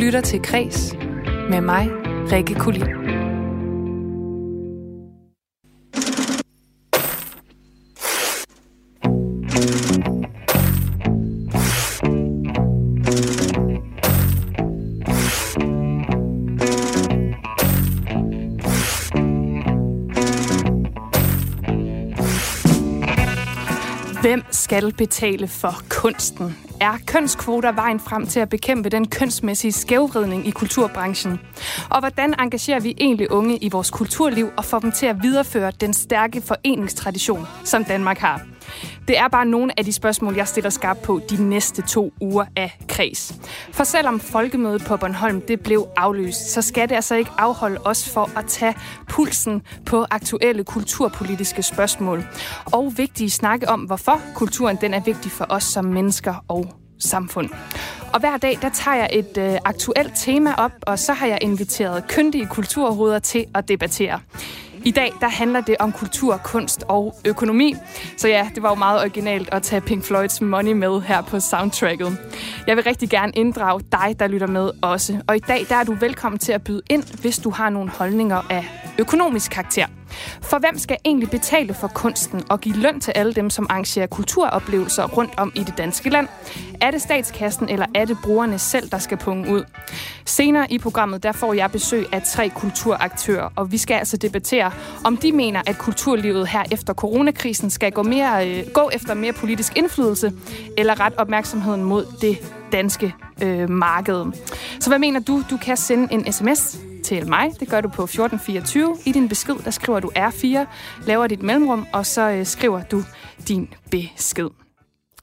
lytter til Kres med mig, Rikke Kulin. Hvem skal betale for kunsten? Er kønskvoter vejen frem til at bekæmpe den kønsmæssige skævvridning i kulturbranchen? Og hvordan engagerer vi egentlig unge i vores kulturliv og får dem til at videreføre den stærke foreningstradition, som Danmark har? Det er bare nogle af de spørgsmål, jeg stiller skarp på de næste to uger af kreds. For selvom folkemødet på Bornholm det blev aflyst, så skal det altså ikke afholde os for at tage pulsen på aktuelle kulturpolitiske spørgsmål. Og vigtige snakke om, hvorfor kulturen den er vigtig for os som mennesker og samfund. Og hver dag, der tager jeg et øh, aktuelt tema op, og så har jeg inviteret kyndige kulturhoveder til at debattere. I dag der handler det om kultur, kunst og økonomi. Så ja, det var jo meget originalt at tage Pink Floyds Money med her på soundtracket. Jeg vil rigtig gerne inddrage dig, der lytter med også. Og i dag der er du velkommen til at byde ind, hvis du har nogle holdninger af økonomisk karakter. For hvem skal egentlig betale for kunsten og give løn til alle dem, som arrangerer kulturoplevelser rundt om i det danske land? Er det statskassen, eller er det brugerne selv, der skal punge ud? Senere i programmet, der får jeg besøg af tre kulturaktører, og vi skal altså debattere, om de mener, at kulturlivet her efter coronakrisen skal gå, mere, øh, gå efter mere politisk indflydelse, eller ret opmærksomheden mod det danske øh, marked. Så hvad mener du? Du kan sende en sms til mig. Det gør du på 1424. I din besked, der skriver du R4, laver dit mellemrum, og så øh, skriver du din besked.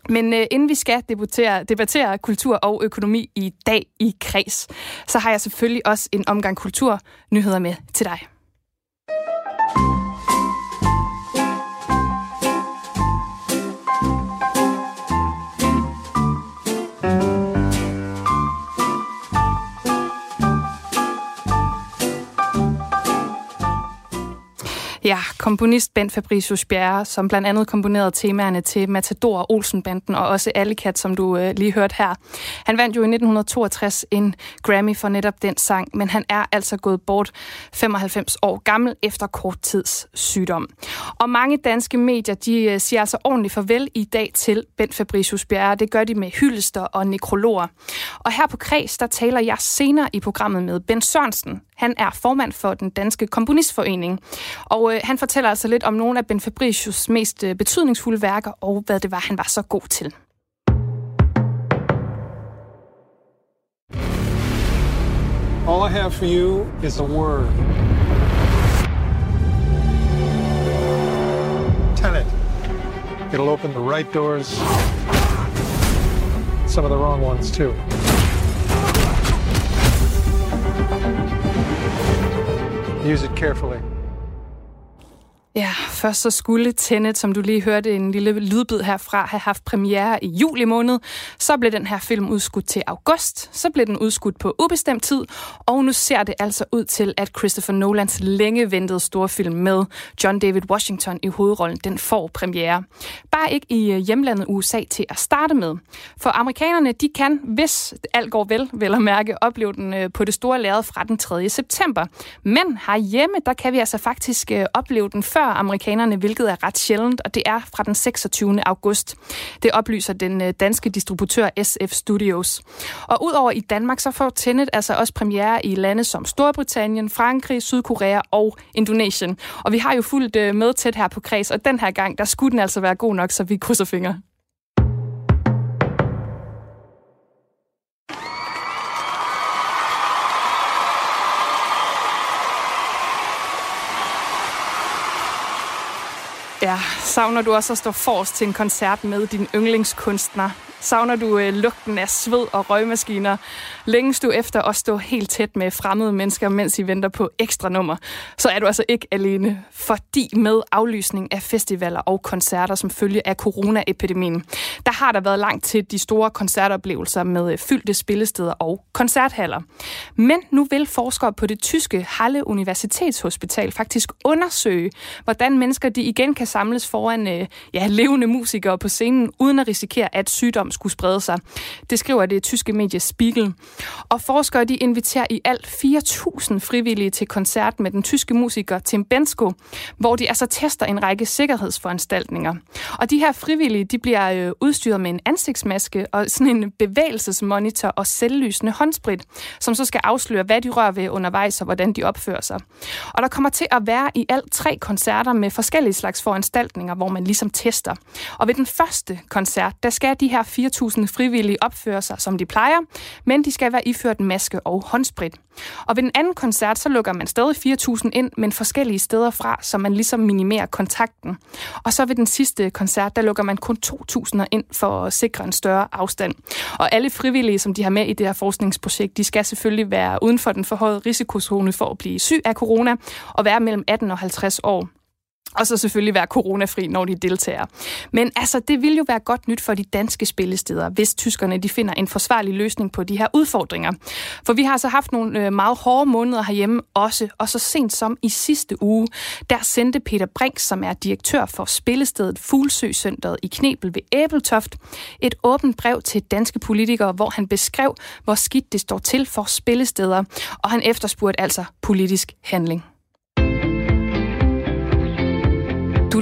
Men øh, inden vi skal debattere, debattere kultur og økonomi i dag i kreds, så har jeg selvfølgelig også en omgang kulturnyheder med til dig. Ja, komponist Ben Fabricius Bjerre, som blandt andet komponerede temaerne til Matador Olsenbanden, og også Allekat, som du øh, lige hørte her. Han vandt jo i 1962 en Grammy for netop den sang, men han er altså gået bort 95 år gammel efter kort tids sygdom. Og mange danske medier, de øh, siger altså ordentligt farvel i dag til Ben Fabricius Bjerre. Det gør de med hyldester og nekrologer. Og her på Kreds, der taler jeg senere i programmet med Ben Sørensen. Han er formand for den Danske Komponistforening. Og øh, han fortæller altså lidt om nogle af Ben Fabricius mest øh, betydningsfulde værker, og hvad det var, han var så god til. All I have for you is a word. Tenet. It'll open the right doors, some of the wrong ones too. Use it carefully. Ja, først så skulle Tenet, som du lige hørte en lille lydbid herfra, have haft premiere i juli måned. Så blev den her film udskudt til august. Så blev den udskudt på ubestemt tid. Og nu ser det altså ud til, at Christopher Nolans længe ventede storfilm med John David Washington i hovedrollen, den får premiere. Bare ikke i øh, hjemlandet USA til at starte med. For amerikanerne, de kan, hvis alt går vel, vel at mærke, opleve den øh, på det store lærred fra den 3. september. Men herhjemme, der kan vi altså faktisk øh, opleve den før amerikanerne, hvilket er ret sjældent, og det er fra den 26. august. Det oplyser den øh, danske distributør SF Studios. Og udover i Danmark, så får Tenet altså også premiere i lande som Storbritannien, Frankrig, Sydkorea og Indonesien. Og vi har jo fulgt øh, med tæt her på kreds, og den her gang, der skulle den altså være god nok, så vi krydser fingre. Ja, savner du også at stå forrest til en koncert med din yndlingskunstner? Savner du øh, lugten af sved og røgmaskiner? Længes du efter at stå helt tæt med fremmede mennesker, mens I venter på ekstra nummer? Så er du altså ikke alene, fordi med aflysning af festivaler og koncerter som følge af coronaepidemien, der har der været langt til de store koncertoplevelser med øh, fyldte spillesteder og koncerthaller. Men nu vil forskere på det tyske Halle Universitetshospital faktisk undersøge, hvordan mennesker de igen kan samles foran øh, ja, levende musikere på scenen, uden at risikere, at sygdom sygdom skulle sprede sig. Det skriver det tyske medie Spiegel. Og forskere de inviterer i alt 4.000 frivillige til koncert med den tyske musiker Tim Bensko, hvor de altså tester en række sikkerhedsforanstaltninger. Og de her frivillige, de bliver øh, udstyret med en ansigtsmaske og sådan en bevægelsesmonitor og selvlysende håndsprit, som så skal afsløre, hvad de rører ved undervejs og hvordan de opfører sig. Og der kommer til at være i alt tre koncerter med forskellige slags foranstaltninger, hvor man ligesom tester. Og ved den første koncert, der skal de her frivillige opfører sig, som de plejer, men de skal være iført maske og håndsprit. Og ved den anden koncert, så lukker man stadig 4.000 ind, men forskellige steder fra, så man ligesom minimerer kontakten. Og så ved den sidste koncert, der lukker man kun 2.000 ind for at sikre en større afstand. Og alle frivillige, som de har med i det her forskningsprojekt, de skal selvfølgelig være uden for den forhøjede risikozone for at blive syg af corona og være mellem 18 og 50 år. Og så selvfølgelig være coronafri, når de deltager. Men altså, det vil jo være godt nyt for de danske spillesteder, hvis tyskerne de finder en forsvarlig løsning på de her udfordringer. For vi har altså haft nogle øh, meget hårde måneder herhjemme også, og så sent som i sidste uge, der sendte Peter Brink, som er direktør for spillestedet Fuglsøcenteret i Knebel ved Æbeltoft, et åbent brev til danske politikere, hvor han beskrev, hvor skidt det står til for spillesteder, og han efterspurgte altså politisk handling.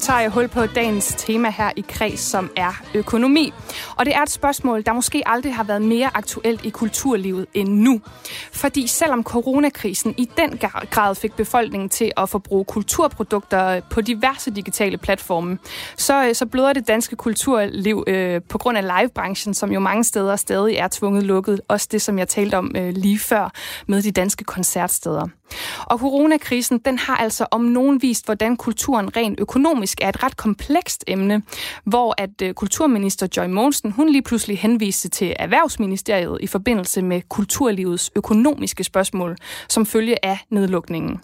Tager jeg hul på dagens tema her i kreds, som er økonomi. Og det er et spørgsmål, der måske aldrig har været mere aktuelt i kulturlivet end nu. Fordi selvom coronakrisen i den grad fik befolkningen til at forbruge kulturprodukter på diverse digitale platforme, så, øh, så bløder det danske kulturliv øh, på grund af livebranchen, som jo mange steder stadig er tvunget lukket. Også det, som jeg talte om øh, lige før med de danske koncertsteder. Og coronakrisen, den har altså om nogen vist, hvordan kulturen rent økonomisk er et ret komplekst emne, hvor at øh, kulturminister Joy Mogensen, hun lige pludselig henviste til Erhvervsministeriet i forbindelse med kulturlivets økonomiske spørgsmål, som følge af nedlukningen.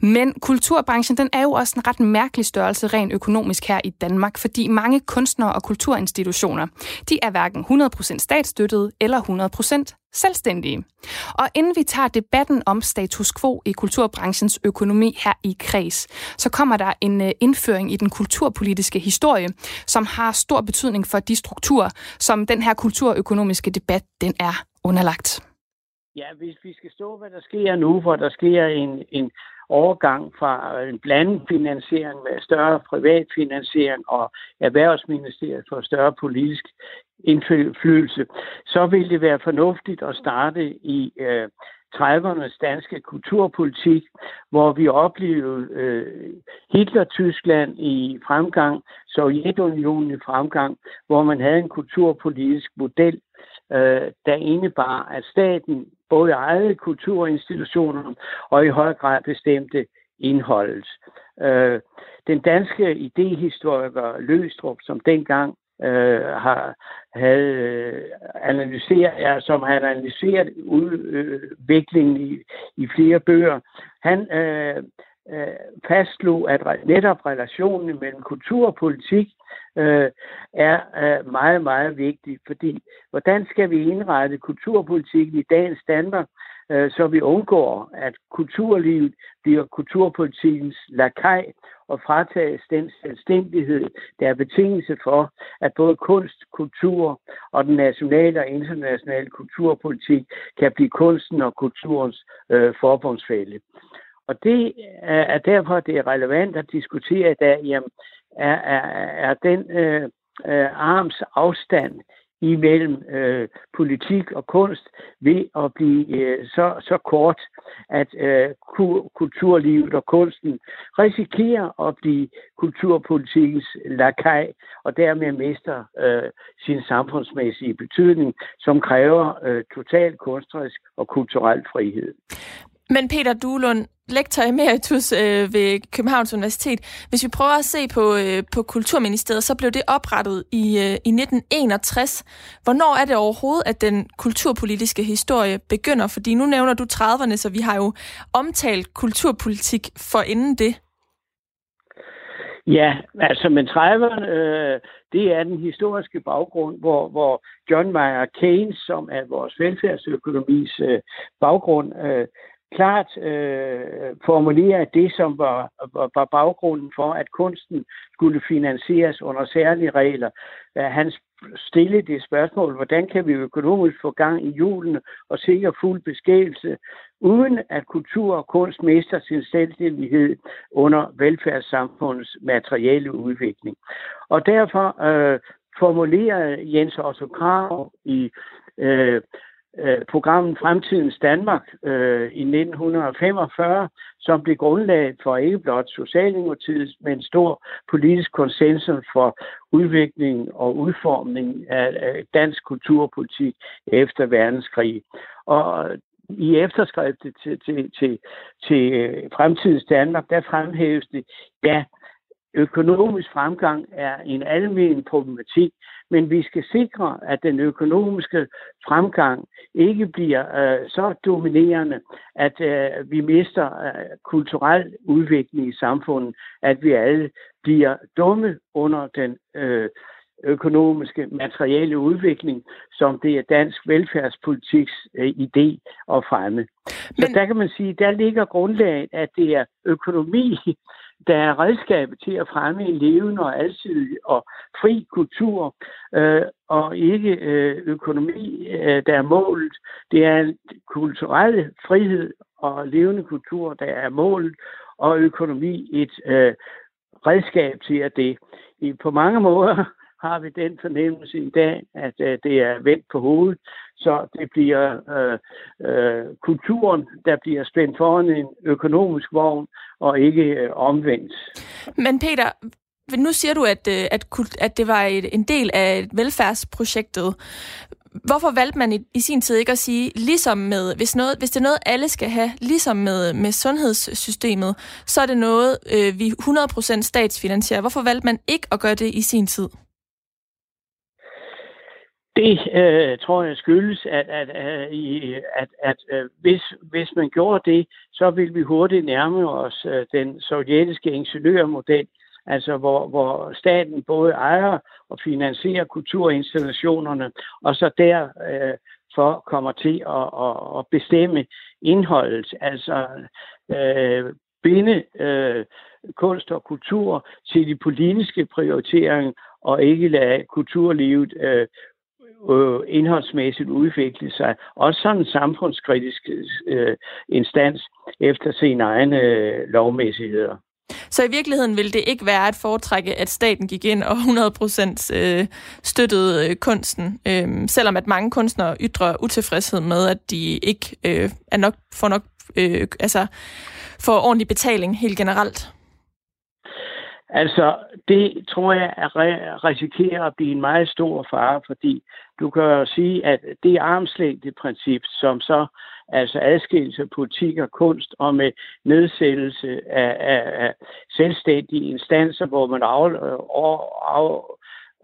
Men kulturbranchen, den er jo også en ret mærkelig størrelse rent økonomisk her i Danmark, fordi mange kunstnere og kulturinstitutioner, de er hverken 100% statsstøttet eller 100% selvstændige. Og inden vi tager debatten om status quo i kulturbranchens økonomi her i Kreds, så kommer der en øh, indføring i den kulturpolitiske historie, som har stor betydning for de strukturer, som den her kulturøkonomiske debat den er underlagt. Ja, hvis vi skal stå, hvad der sker nu, hvor der sker en, en overgang fra en blandet finansiering med større privat finansiering og Erhvervsministeriet for større politisk indflydelse, så ville det være fornuftigt at starte i øh, 30'ernes danske kulturpolitik, hvor vi oplevede øh, Hitler-Tyskland i fremgang, Sovjetunionen i fremgang, hvor man havde en kulturpolitisk model, øh, der indebar, at staten både ejede kulturinstitutioner og i høj grad bestemte indholdet. Øh, den danske idehistoriker Løstrup, som dengang øh, har havde øh, analyseret, ja, som har analyseret øh, udviklingen i, i flere bøger. Han øh, øh, fastslog, at netop relationen mellem kultur og politik øh, er øh, meget, meget vigtig, fordi hvordan skal vi indrette kulturpolitikken i dagens Danmark, øh, så vi undgår, at kulturlivet bliver kulturpolitikens lakaj og fratages den selvstændighed, der er betingelse for, at både kunst, kultur og den nationale og internationale kulturpolitik kan blive kunsten og kulturens øh, forbundsfælde. Og det øh, er derfor, det er relevant at diskutere i dag, jamen, er, er, er den øh, øh, arms afstand imellem øh, politik og kunst ved at blive øh, så, så kort, at øh, kulturlivet og kunsten risikerer at blive kulturpolitikens lakaj, og dermed mister øh, sin samfundsmæssige betydning, som kræver øh, total kunstnerisk og kulturel frihed. Men Peter Duelund, lektor emeritus øh, ved Københavns Universitet. Hvis vi prøver at se på, øh, på Kulturministeriet, så blev det oprettet i, øh, i 1961. Hvornår er det overhovedet, at den kulturpolitiske historie begynder? Fordi nu nævner du 30'erne, så vi har jo omtalt kulturpolitik for inden det. Ja, altså men 30'erne, øh, det er den historiske baggrund, hvor, hvor John Mayer Keynes, som er vores velfærdsøkonomis øh, baggrund, øh, klart øh, formulere det, som var, var, var baggrunden for, at kunsten skulle finansieres under særlige regler. Øh, han stillede det spørgsmål, hvordan kan vi økonomisk få gang i julen og sikre fuld beskæftigelse, uden at kultur og kunst mister sin selvstændighed under velfærdssamfundets materielle udvikling. Og derfor øh, formulerede Jens Otto Krav i Øh, Øh, programmet Fremtidens Danmark øh, i 1945, som blev grundlaget for ikke blot Socialdemokratiet, men stor politisk konsensus for udvikling og udformning af dansk kulturpolitik efter verdenskrig. Og i efterskriftet til, til, til, til øh, Fremtidens Danmark, der fremhæves det, ja, økonomisk fremgang er en almen problematik, men vi skal sikre, at den økonomiske fremgang ikke bliver øh, så dominerende, at øh, vi mister øh, kulturel udvikling i samfundet, at vi alle bliver dumme under den øh, økonomiske, materielle udvikling, som det er dansk velfærdspolitiks øh, idé at fremme. Men... Så der kan man sige, der ligger grundlaget, at det er økonomi, der er redskabet til at fremme en levende og alsidig og fri kultur, øh, og ikke øh, økonomi, øh, der er målet. Det er en kulturel frihed og levende kultur, der er målet, og økonomi et øh, redskab til at det. I, på mange måder har vi den fornemmelse i dag, at øh, det er vendt på hovedet, så det bliver øh, øh, kulturen, der bliver spændt foran en økonomisk vogn, og ikke øh, omvendt. Men Peter, nu siger du, at, øh, at, at det var et, en del af velfærdsprojektet. Hvorfor valgte man i, i sin tid ikke at sige, ligesom med, hvis, noget, hvis det er noget, alle skal have, ligesom med, med sundhedssystemet, så er det noget, øh, vi 100% statsfinansierer. Hvorfor valgte man ikke at gøre det i sin tid? Det øh, tror jeg skyldes, at, at, øh, at, at, at hvis, hvis man gjorde det, så ville vi hurtigt nærme os øh, den sovjetiske ingeniørmodel, altså hvor, hvor staten både ejer og finansierer kulturinstallationerne, og så der øh, for kommer til at, at, at bestemme indholdet, altså øh, binde øh, kunst og kultur til de politiske prioriteringer, og ikke lade kulturlivet øh, øh, indholdsmæssigt udvikle sig. Også sådan en samfundskritisk øh, instans efter sine egne øh, lovmæssigheder. Så i virkeligheden ville det ikke være at foretrække, at staten gik ind og 100% øh, støttede øh, kunsten, øh, selvom at mange kunstnere ytrer utilfredshed med, at de ikke øh, er nok, får nok øh, altså, får ordentlig betaling helt generelt. Altså, det tror jeg risikerer at blive en meget stor fare, fordi du kan jo sige, at det armslængdeprincip, som så altså adskillelse af politik og kunst, og med nedsættelse af, af, af selvstændige instanser, hvor man af, af, af,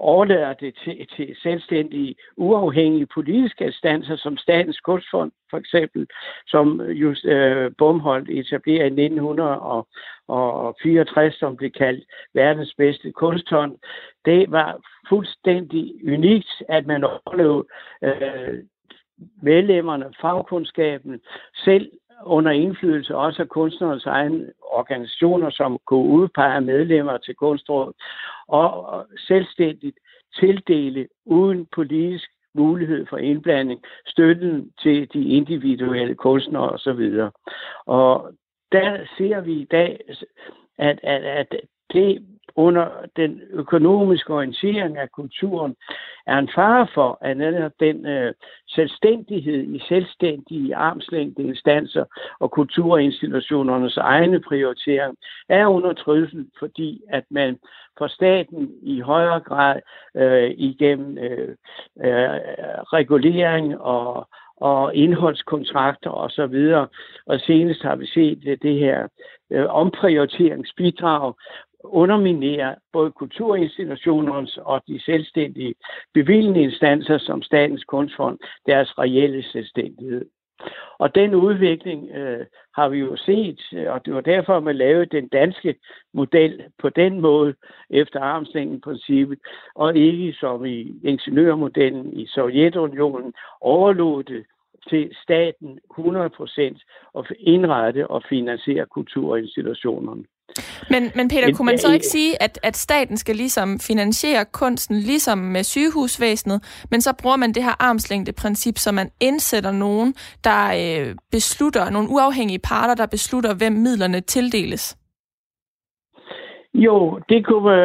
overlader det til, til selvstændige, uafhængige politiske instanser, som Statens Kunstfond for eksempel, som just øh, Bumholdt etablerede i 1964, som blev kaldt verdens bedste kunsthånd. Det var fuldstændig unikt, at man overlevede øh, medlemmerne, fagkundskaben, selv under indflydelse også af kunstnernes egne organisationer, som kunne udpege medlemmer til kunstrådet, og selvstændigt tildele uden politisk mulighed for indblanding, støtten til de individuelle kunstnere osv. Og der ser vi i dag, at, at, at det under den økonomiske orientering af kulturen er en fare for, at netop den øh, selvstændighed i selvstændige armslængde instanser og kulturinstitutionernes egne prioritering er under trussel, fordi at man for staten i højere grad øh, igennem øh, øh, regulering og og indholdskontrakter og så videre. Og senest har vi set det, det her øh, omprioriteringsbidrag, underminere både kulturinstitutionernes og de selvstændige bevilgende instanser som Statens Kunstfond, deres reelle selvstændighed. Og den udvikling øh, har vi jo set, og det var derfor, at man lavede den danske model på den måde, efter armslængden-princippet, og ikke som i ingeniørmodellen i Sovjetunionen, overlod det til staten 100% at indrette og finansiere kulturinstitutionerne. Men, men Peter, kunne man så ikke sige, at, at staten skal ligesom finansiere kunsten, ligesom med sygehusvæsenet, men så bruger man det her armslængde-princip, så man indsætter nogen, der øh, beslutter, nogle uafhængige parter, der beslutter, hvem midlerne tildeles? Jo, det kunne man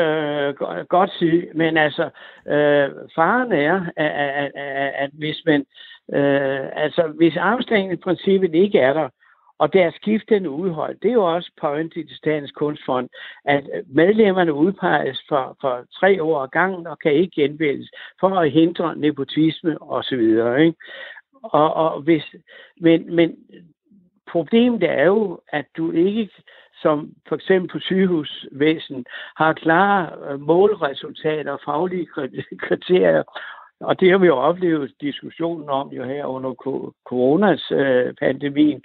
øh, godt sige, men altså, øh, faren er, at, at, at, at hvis man, øh, altså, hvis armslængde-princippet ikke er der, og deres skiftende udhold. Det er jo også point i Statens Kunstfond, at medlemmerne udpeges for, for tre år ad gangen og kan ikke genvælges for at hindre nepotisme osv. Ikke? Og, og hvis, men, men problemet er jo, at du ikke som for eksempel på sygehusvæsen, har klare øh, målresultater og faglige kriterier, og det har vi jo oplevet diskussionen om jo her under coronas øh, pandemien.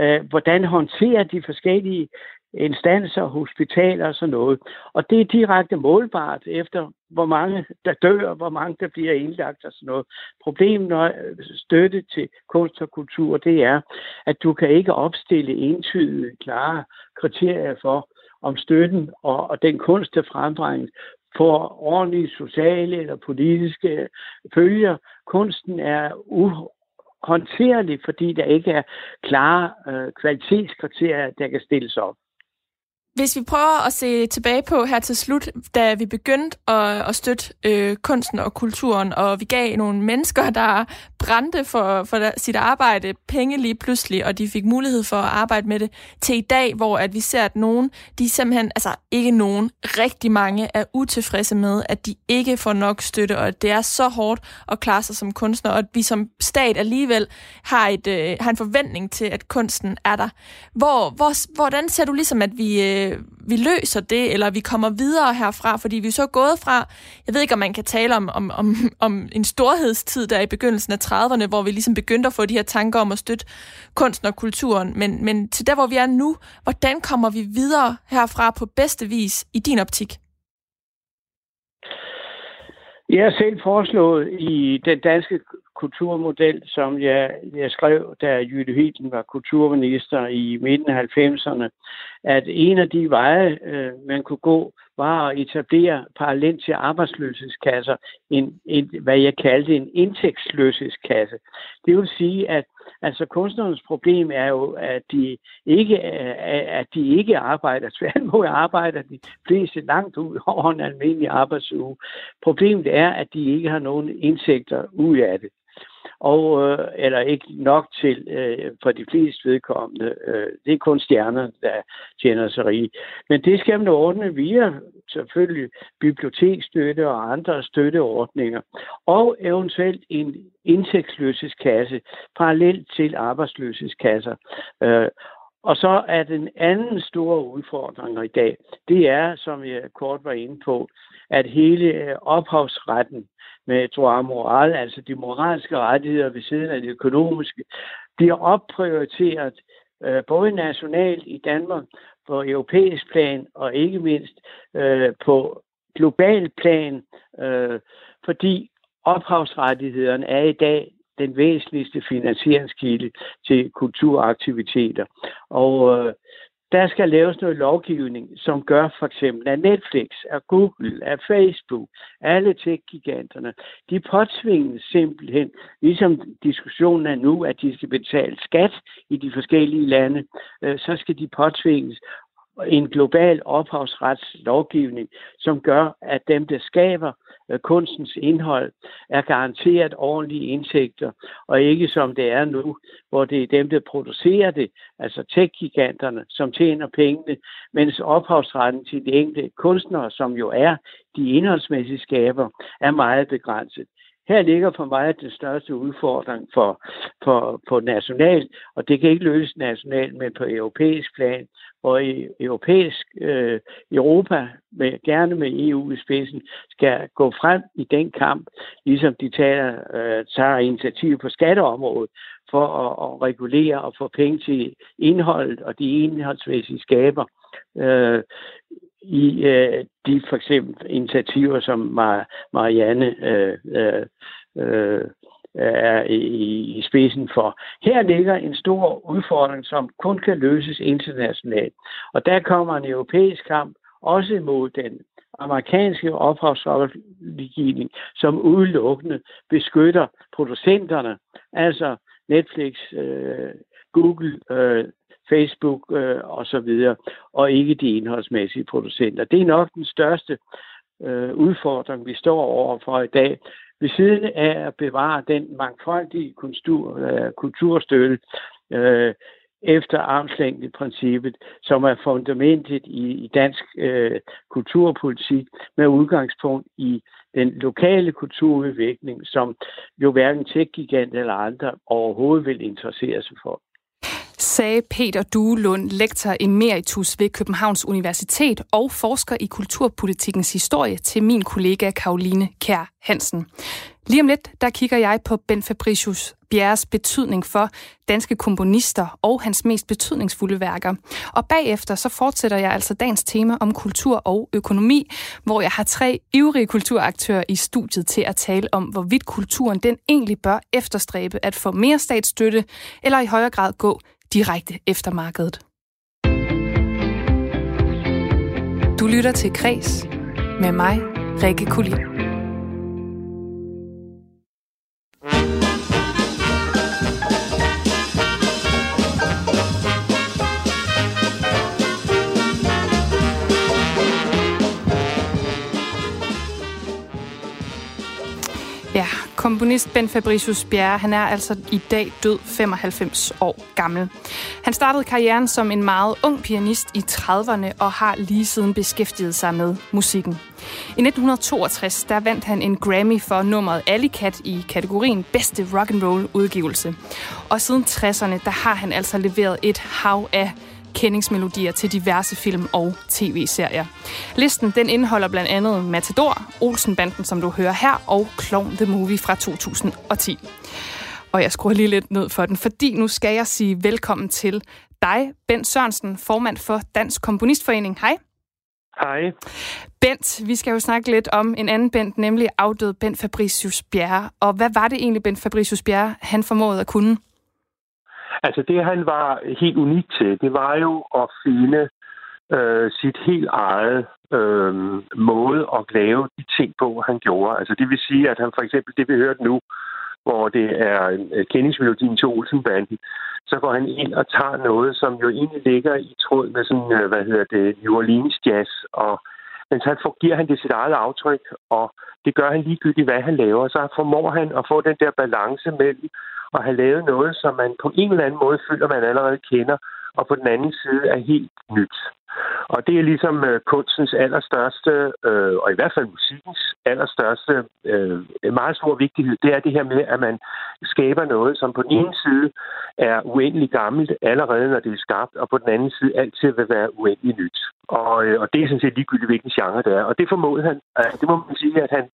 Øh, hvordan håndterer de forskellige instanser, hospitaler og sådan noget. Og det er direkte målbart efter, hvor mange der dør, hvor mange der bliver indlagt og sådan noget. Problemet når støtte til kunst og kultur, det er, at du kan ikke opstille entydige, klare kriterier for, om støtten og, og den kunst, der frembringes, får ordentlige sociale eller politiske følger. Kunsten er uhåndterlig, fordi der ikke er klare øh, kvalitetskriterier, der kan stilles op. Hvis vi prøver at se tilbage på her til slut, da vi begyndte at, at støtte øh, kunsten og kulturen, og vi gav nogle mennesker, der brændte for, for sit arbejde penge lige pludselig, og de fik mulighed for at arbejde med det, til i dag, hvor at vi ser, at nogen, de simpelthen, altså ikke nogen, rigtig mange er utilfredse med, at de ikke får nok støtte, og at det er så hårdt at klare sig som kunstner, og at vi som stat alligevel har, et, øh, har en forventning til, at kunsten er der. Hvor, hvor, hvordan ser du ligesom, at vi... Øh, øh, vi løser det, eller vi kommer videre herfra, fordi vi er så gået fra, jeg ved ikke, om man kan tale om, om, om, om en storhedstid der i begyndelsen af 30'erne, hvor vi ligesom begyndte at få de her tanker om at støtte kunsten og kulturen, men, men til der, hvor vi er nu, hvordan kommer vi videre herfra på bedste vis i din optik? Jeg har selv foreslået i den danske kulturmodel, som jeg, jeg skrev, da Jytte Hilden var kulturminister i midten af 90'erne, at en af de veje, øh, man kunne gå, var at etablere parallelt til arbejdsløshedskasser en, en, hvad jeg kaldte en indtægtsløshedskasse. Det vil sige, at altså kunstnernes problem er jo, at de ikke, øh, at de ikke arbejder. Tværtimod arbejder de fleste langt ud over en almindelig arbejdsuge. Problemet er, at de ikke har nogen indtægter ud af det og øh, eller ikke nok til øh, for de fleste vedkommende. Øh, det er kun stjerner, der tjener sig rige. Men det skal man ordne via selvfølgelig biblioteksstøtte og andre støtteordninger, og eventuelt en indtægtsløseskasse parallelt til arbejdsløshedskasser. Øh, og så er den anden store udfordring i dag, det er, som jeg kort var inde på, at hele øh, ophavsretten med droit moral, altså de moralske rettigheder ved siden af de økonomiske, bliver opprioriteret øh, både nationalt i Danmark, på europæisk plan og ikke mindst øh, på global plan, øh, fordi ophavsrettighederne er i dag den væsentligste finansieringskilde til kulturaktiviteter. Og øh, der skal laves noget lovgivning, som gør for eksempel, at Netflix, at Google, at Facebook, alle tech-giganterne, de påtvinges simpelthen, ligesom diskussionen er nu, at de skal betale skat i de forskellige lande, øh, så skal de påtvinges en global ophavsretslovgivning, som gør, at dem, der skaber øh, kunstens indhold, er garanteret ordentlige indtægter, og ikke som det er nu, hvor det er dem, der producerer det, altså tech-giganterne, som tjener pengene, mens ophavsretten til de enkelte kunstnere, som jo er de indholdsmæssige skaber, er meget begrænset. Her ligger for mig den største udfordring for, for, for national, og det kan ikke løses nationalt, men på europæisk plan, hvor i europæisk øh, Europa, med, gerne med EU i spidsen, skal gå frem i den kamp, ligesom de tager, øh, tager initiativ på skatteområdet for at, at regulere og få penge til indholdet og de indholdsmæssige skaber. Øh, i øh, de for eksempel initiativer, som Mar- Marianne øh, øh, øh er i, i spidsen for. Her ligger en stor udfordring, som kun kan løses internationalt. Og der kommer en europæisk kamp også imod den amerikanske ophavslovgivning, som udelukkende beskytter producenterne, altså Netflix, øh, Google, øh, Facebook øh, og så videre, og ikke de indholdsmæssige producenter. Det er nok den største øh, udfordring, vi står overfor i dag. Ved siden af at bevare den mangfoldige kultur, øh, kulturstøtte øh, efter armslængdeprincippet, som er fundamentet i, i dansk øh, kulturpolitik med udgangspunkt i den lokale kulturudvikling, som jo hverken tech-gigant eller andre overhovedet vil interessere sig for sagde Peter Duelund, lektor emeritus ved Københavns Universitet og forsker i kulturpolitikkens historie til min kollega Karoline Kær Hansen. Lige om lidt, der kigger jeg på Ben Fabricius Bjerres betydning for danske komponister og hans mest betydningsfulde værker. Og bagefter så fortsætter jeg altså dagens tema om kultur og økonomi, hvor jeg har tre ivrige kulturaktører i studiet til at tale om, hvorvidt kulturen den egentlig bør efterstræbe at få mere statsstøtte, eller i højere grad gå direkte efter markedet. Du lytter til Kres med mig, Rikke Kulin. Ja, Komponist Ben Fabricius Bjerre, han er altså i dag død 95 år gammel. Han startede karrieren som en meget ung pianist i 30'erne og har lige siden beskæftiget sig med musikken. I 1962 der vandt han en Grammy for nummeret Alicat i kategorien bedste rock and roll udgivelse. Og siden 60'erne der har han altså leveret et hav af kendingsmelodier til diverse film og tv-serier. Listen den indeholder blandt andet Matador, Olsenbanden, som du hører her, og Clown the Movie fra 2010. Og jeg skruer lige lidt ned for den, fordi nu skal jeg sige velkommen til dig, Bent Sørensen, formand for Dansk Komponistforening. Hej. Hej. Bent, vi skal jo snakke lidt om en anden Bent, nemlig afdød Bent Fabricius Bjerre. Og hvad var det egentlig, Bent Fabricius Bjerre, han formåede at kunne? Altså det, han var helt unik til, det var jo at finde øh, sit helt eget øh, måde at lave de ting på, han gjorde. Altså det vil sige, at han for eksempel, det vi hørte nu, hvor det er øh, kendingsmelodien til Olsenbanden, så går han ind og tager noget, som jo egentlig ligger i tråd med sådan, øh, hvad hedder det, New Orleans jazz, og men så giver han det sit eget aftryk, og det gør han ligegyldigt, hvad han laver. Så formår han at få den der balance mellem at have lavet noget, som man på en eller anden måde føler, man allerede kender, og på den anden side er helt nyt. Og det er ligesom øh, kunstens allerstørste, øh, og i hvert fald musikkens allerstørste, øh, meget stor vigtighed, det er det her med, at man skaber noget, som på den ene side er uendelig gammelt allerede, når det er skabt, og på den anden side altid vil være uendelig nyt. Og, øh, og det er sådan set ligegyldigt, hvilken genre det er. Og det formåede han. Øh, det må man sige, at han,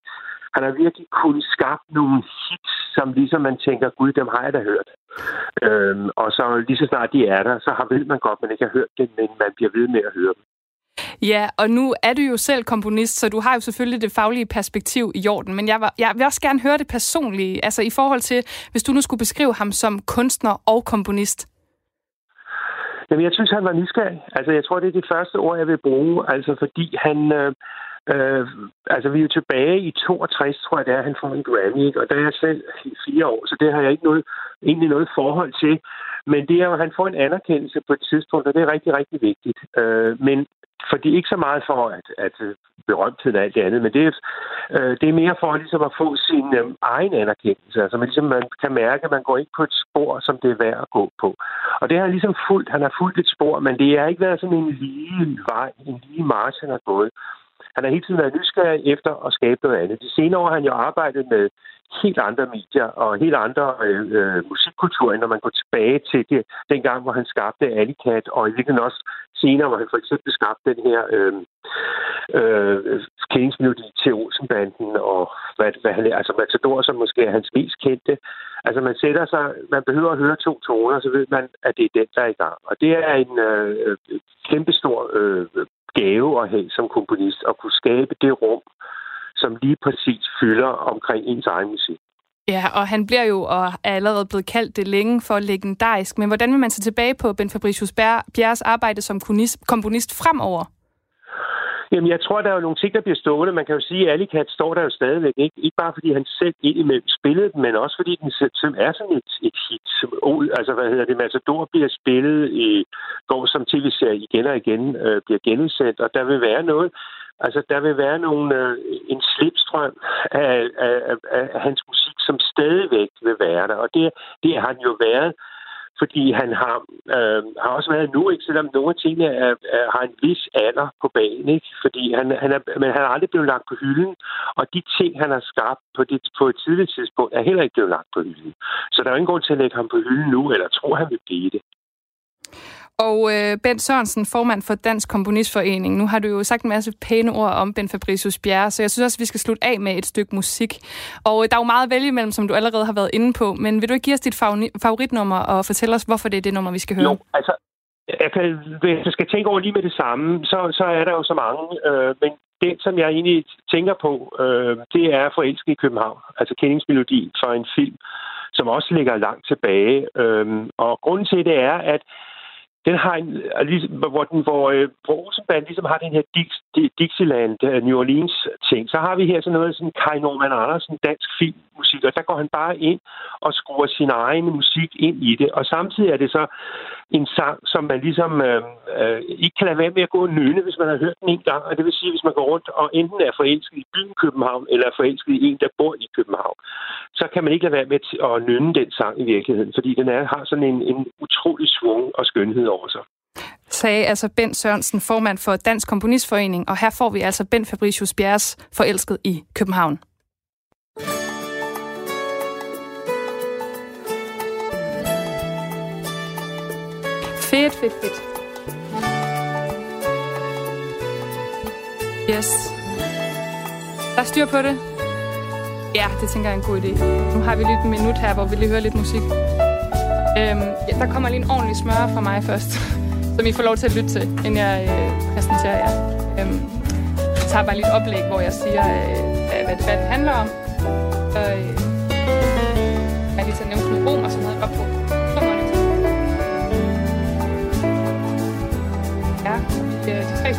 han har virkelig kunnet skabt nogle hits, som ligesom man tænker, gud, dem har jeg da hørt. Øhm, og så lige så snart de er der, så har, ved man godt, man ikke har hørt dem, men man bliver ved med at høre dem. Ja, og nu er du jo selv komponist, så du har jo selvfølgelig det faglige perspektiv i orden, men jeg, var, jeg vil også gerne høre det personlige, altså i forhold til, hvis du nu skulle beskrive ham som kunstner og komponist. Jamen, jeg synes, han var nysgerrig. Altså, jeg tror, det er det første ord, jeg vil bruge, altså fordi han... Øh, Øh, altså, vi er jo tilbage i 62, tror jeg, det er, han får en Grammy, ikke? og der er jeg selv i fire år, så det har jeg ikke noget, egentlig noget forhold til. Men det er jo, at han får en anerkendelse på et tidspunkt, og det er rigtig, rigtig vigtigt. Øh, men fordi ikke så meget for at, at øh, berømtheden og alt det andet, men det øh, det er mere for ligesom at få sin øh, egen anerkendelse. Altså man, ligesom, man kan mærke, at man går ikke på et spor, som det er værd at gå på. Og det har han ligesom fulgt. Han har fulgt et spor, men det har ikke været sådan en lige vej, en lige march, han har gået. Han har hele tiden været nysgerrig efter at skabe noget andet. De senere år har han jo arbejdet med helt andre medier og helt andre øh, øh musikkulturer, når man går tilbage til det, den gang, hvor han skabte Alicat, og i virkeligheden også senere, hvor han for eksempel skabte den her øh, øh, kendingsmelodi til Olsenbanden, og hvad, hvad han, altså Matador, som måske er hans mest kendte. Altså man sætter sig, man behøver at høre to toner, så ved man, at det er den, der er i gang. Og det er en øh, øh kæmpestor øh, gave at have som komponist, at kunne skabe det rum, som lige præcis fylder omkring ens egen musik. Ja, og han bliver jo og er allerede blevet kaldt det længe for legendarisk. Men hvordan vil man se tilbage på Ben Fabricius Bjerres arbejde som komponist fremover? Jamen, jeg tror, der er jo nogle ting, der bliver stående. Man kan jo sige, at Alicat står der jo stadigvæk. Ikke, ikke bare fordi han selv indimellem spillede den, men også fordi den selv er sådan et, et hit. Altså, hvad hedder det? Matador bliver spillet i går som tv-serie igen og igen, øh, bliver genudsendt, og der vil være noget, Altså, der vil være nogle, øh, en slipstrøm af, af, af, af hans musik, som stadigvæk vil være der. Og det, det har han jo været fordi han har, øh, har også været nu, ikke, selvom nogle af tingene er, er, har en vis alder på banen, ikke? fordi han, han er, men han er aldrig blevet lagt på hylden, og de ting, han har skabt på, det, på et tidligt tidspunkt, er heller ikke blevet lagt på hylden. Så der er ingen grund til at lægge ham på hylden nu, eller tro, han vil blive det. Og øh, Bent Sørensen, formand for Dansk Komponistforening. Nu har du jo sagt en masse pæne ord om Ben Fabricius Bjerre, så jeg synes også, at vi skal slutte af med et stykke musik. Og øh, der er jo meget at vælge imellem, som du allerede har været inde på, men vil du ikke give os dit favoritnummer og fortælle os, hvorfor det er det nummer, vi skal høre? Jo, altså, jeg kan, hvis jeg skal tænke over lige med det samme, så, så er der jo så mange, øh, men det, som jeg egentlig tænker på, øh, det er Forelsket i København, altså kendingsmelodien fra en film, som også ligger langt tilbage. Øh, og grunden til det er, at den har en, ligesom, hvor, den, hvor, øh, hvor Rosenband ligesom har den her Dix, Dixieland, uh, New Orleans ting, så har vi her sådan noget sådan Kai Norman Andersen, dansk filmmusik, og der går han bare ind og skruer sin egen musik ind i det, og samtidig er det så en sang, som man ligesom øh, øh, ikke kan lade være med at gå og nynne, hvis man har hørt den en gang, og det vil sige, hvis man går rundt og enten er forelsket i byen København, eller er forelsket i en, der bor i København, så kan man ikke lade være med at nynne den sang i virkeligheden, fordi den er, har sådan en, en utrolig svung og skønhed over sig sagde altså Bent Sørensen, formand for Dansk Komponistforening, og her får vi altså Bent Fabricius Bjerres forelsket i København. Fedt, fedt, fedt. Yes. Der er styr på det. Ja, det tænker jeg er en god idé. Nu har vi lige et minut her, hvor vi lige hører lidt musik. Øhm, ja, der kommer lige en ordentlig smør fra mig først, som I får lov til at lytte til, inden jeg øh, præsenterer jer. Øhm, jeg tager bare lige et oplæg, hvor jeg siger, øh, hvad, hvad det handler om. Og, øh, jeg lige til at nævne Knud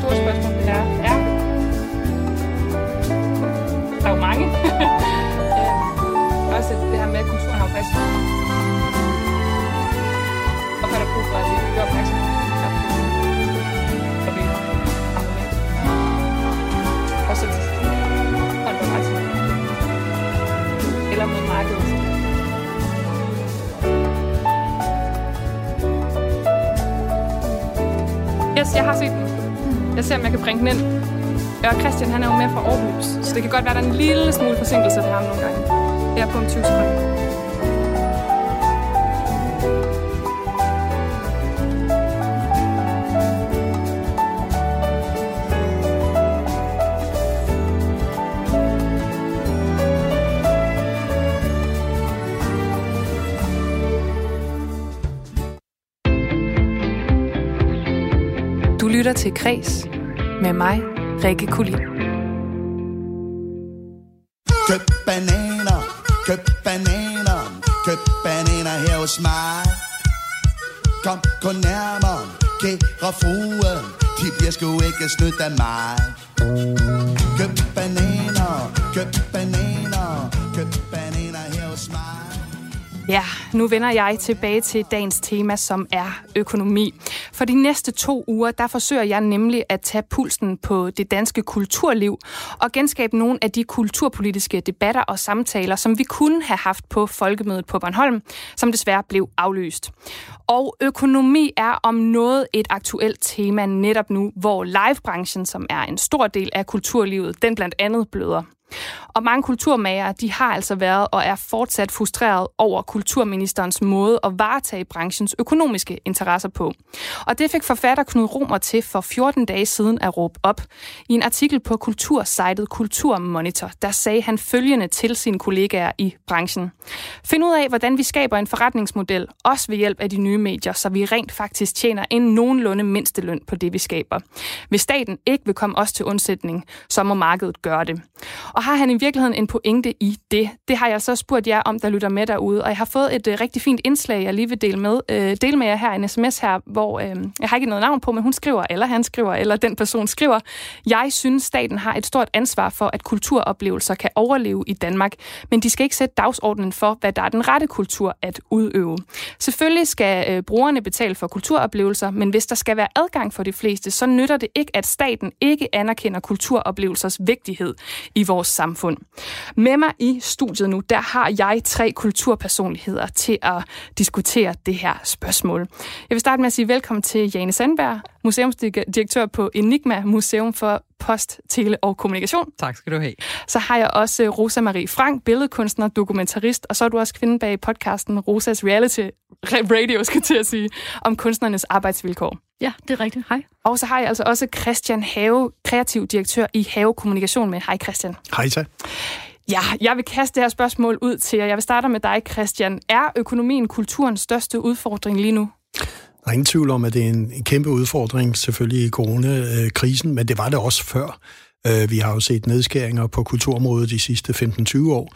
store spørgsmål, det er, der er jo mange. øhm, også det her med, at kulturen har faktisk brug for, at vi øger opmærksomheden. Og vi og så til konferencen. Eller mod markedet. Yes, jeg har set. Jeg ser, om jeg kan bringe den ind. Og Christian, han er jo med fra Aarhus, så det kan godt være, der er en lille smule forsinkelse for ham nogle gange. Jeg er på om 20 sekunder. Lytter til Kres med mig, Rikke Kulin. Køb bananer, køb bananer, køb bananer her hos mig. Kom, gå nærmere, kære frue, de bliver sgu ikke snydt af mig. bananer, køb bananer, køb bananer her hos mig. Ja, nu vender jeg tilbage til dagens tema, som er økonomi. For de næste to uger, der forsøger jeg nemlig at tage pulsen på det danske kulturliv og genskabe nogle af de kulturpolitiske debatter og samtaler, som vi kunne have haft på Folkemødet på Bornholm, som desværre blev aflyst. Og økonomi er om noget et aktuelt tema netop nu, hvor livebranchen, som er en stor del af kulturlivet, den blandt andet bløder. Og mange kulturmager, de har altså været og er fortsat frustreret over kulturministerens måde at varetage branchens økonomiske interesser på. Og det fik forfatter Knud Romer til for 14 dage siden at råbe op. I en artikel på kultursejtet Kulturmonitor, der sagde han følgende til sine kollegaer i branchen. Find ud af, hvordan vi skaber en forretningsmodel, også ved hjælp af de nye medier, så vi rent faktisk tjener en nogenlunde mindsteløn på det, vi skaber. Hvis staten ikke vil komme os til undsætning, så må markedet gøre det. Og og har han i virkeligheden en pointe i det? Det har jeg så spurgt jer om, der lytter med derude, og jeg har fået et øh, rigtig fint indslag, jeg lige vil dele med, øh, dele med jer her, en sms her, hvor øh, jeg har ikke noget navn på, men hun skriver, eller han skriver, eller den person skriver, jeg synes, staten har et stort ansvar for, at kulturoplevelser kan overleve i Danmark, men de skal ikke sætte dagsordenen for, hvad der er den rette kultur at udøve. Selvfølgelig skal øh, brugerne betale for kulturoplevelser, men hvis der skal være adgang for de fleste, så nytter det ikke, at staten ikke anerkender kulturoplevelsers vigtighed i vores samfund. Med mig i studiet nu, der har jeg tre kulturpersonligheder til at diskutere det her spørgsmål. Jeg vil starte med at sige velkommen til Jane Sandberg, museumsdirektør på Enigma Museum for Post, Tele og Kommunikation. Tak skal du have. Så har jeg også Rosa Marie Frank, billedkunstner, dokumentarist, og så er du også kvinde bag podcasten Rosas Reality Radio, skal til at sige, om kunstnernes arbejdsvilkår. Ja, det er rigtigt. Hej. Og så har jeg altså også Christian Have, kreativ direktør i Have Kommunikation med. Hej Christian. Hej så. Ja, jeg vil kaste det her spørgsmål ud til jer. Jeg vil starte med dig, Christian. Er økonomien kulturens største udfordring lige nu? Der er ingen tvivl om, at det er en, en kæmpe udfordring, selvfølgelig i coronakrisen, men det var det også før. Øh, vi har jo set nedskæringer på kulturområdet de sidste 15-20 år,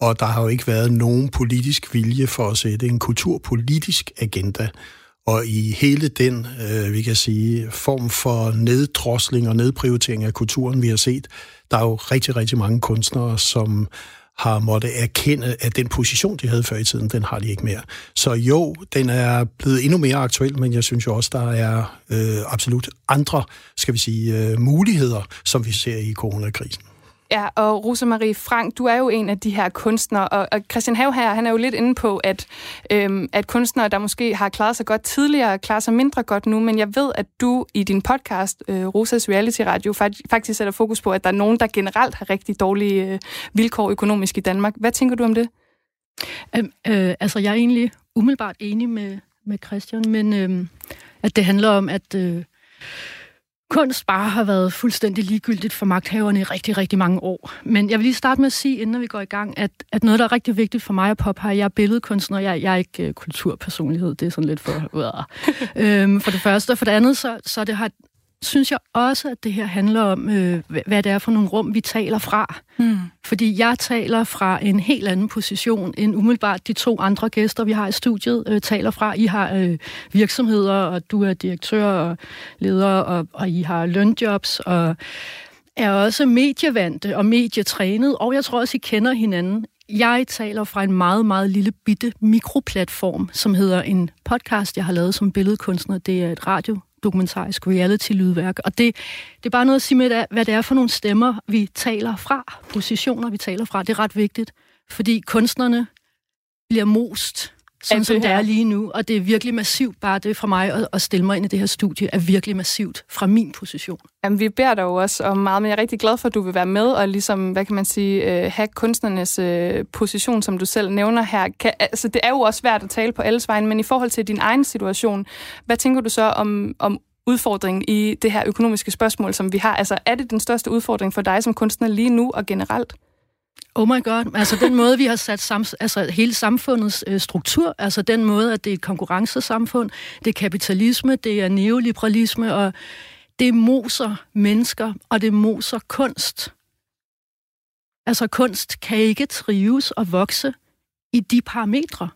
og der har jo ikke været nogen politisk vilje for at sætte en kulturpolitisk agenda. Og i hele den, øh, vi kan sige, form for neddrosling og nedprioritering af kulturen, vi har set, der er jo rigtig, rigtig mange kunstnere, som har måtte erkende, at den position, de havde før i tiden, den har de ikke mere. Så jo, den er blevet endnu mere aktuel, men jeg synes jo også, der er øh, absolut andre, skal vi sige, øh, muligheder, som vi ser i coronakrisen. Ja, og Rosemarie Frank, du er jo en af de her kunstnere, og, og Christian Hav her, han er jo lidt inde på, at, øhm, at kunstnere, der måske har klaret sig godt tidligere, klarer sig mindre godt nu, men jeg ved, at du i din podcast, øh, Rosas Reality Radio, faktisk sætter fokus på, at der er nogen, der generelt har rigtig dårlige øh, vilkår økonomisk i Danmark. Hvad tænker du om det? Øhm, øh, altså, jeg er egentlig umiddelbart enig med, med Christian, men øh, at det handler om, at... Øh, kunst bare har været fuldstændig ligegyldigt for magthaverne i rigtig, rigtig mange år. Men jeg vil lige starte med at sige, inden vi går i gang, at, at noget, der er rigtig vigtigt for mig at påpege, jeg er billedkunstner, jeg, jeg er ikke uh, kulturpersonlighed, det er sådan lidt for... Uh, øhm, for det første, og for det andet, så, så det har synes jeg også, at det her handler om, øh, hvad det er for nogle rum, vi taler fra. Mm. Fordi jeg taler fra en helt anden position end umiddelbart de to andre gæster, vi har i studiet, øh, taler fra. I har øh, virksomheder, og du er direktør og leder, og, og I har lønjobs, og er også medievante og medietrænet, og jeg tror også, I kender hinanden. Jeg taler fra en meget, meget lille bitte mikroplatform, som hedder en podcast, jeg har lavet som billedkunstner. Det er et radio dokumentarisk reality-lydværk. Og det, det er bare noget at sige med, hvad det er for nogle stemmer, vi taler fra, positioner, vi taler fra. Det er ret vigtigt, fordi kunstnerne bliver most sådan som det er lige nu. Og det er virkelig massivt, bare det fra mig at, at stille mig ind i det her studie, er virkelig massivt fra min position. Jamen, vi beder dig jo også om meget, men jeg er rigtig glad for, at du vil være med og ligesom, hvad kan man sige, øh, have kunstnernes øh, position, som du selv nævner her. Kan, altså, det er jo også svært at tale på alles vejen, men i forhold til din egen situation, hvad tænker du så om, om udfordringen i det her økonomiske spørgsmål, som vi har? Altså, er det den største udfordring for dig som kunstner lige nu og generelt? Oh my god, altså den måde, vi har sat sam- altså hele samfundets øh, struktur, altså den måde, at det er et konkurrencesamfund, det er kapitalisme, det er neoliberalisme, og det moser mennesker, og det moser kunst. Altså kunst kan ikke trives og vokse i de parametre.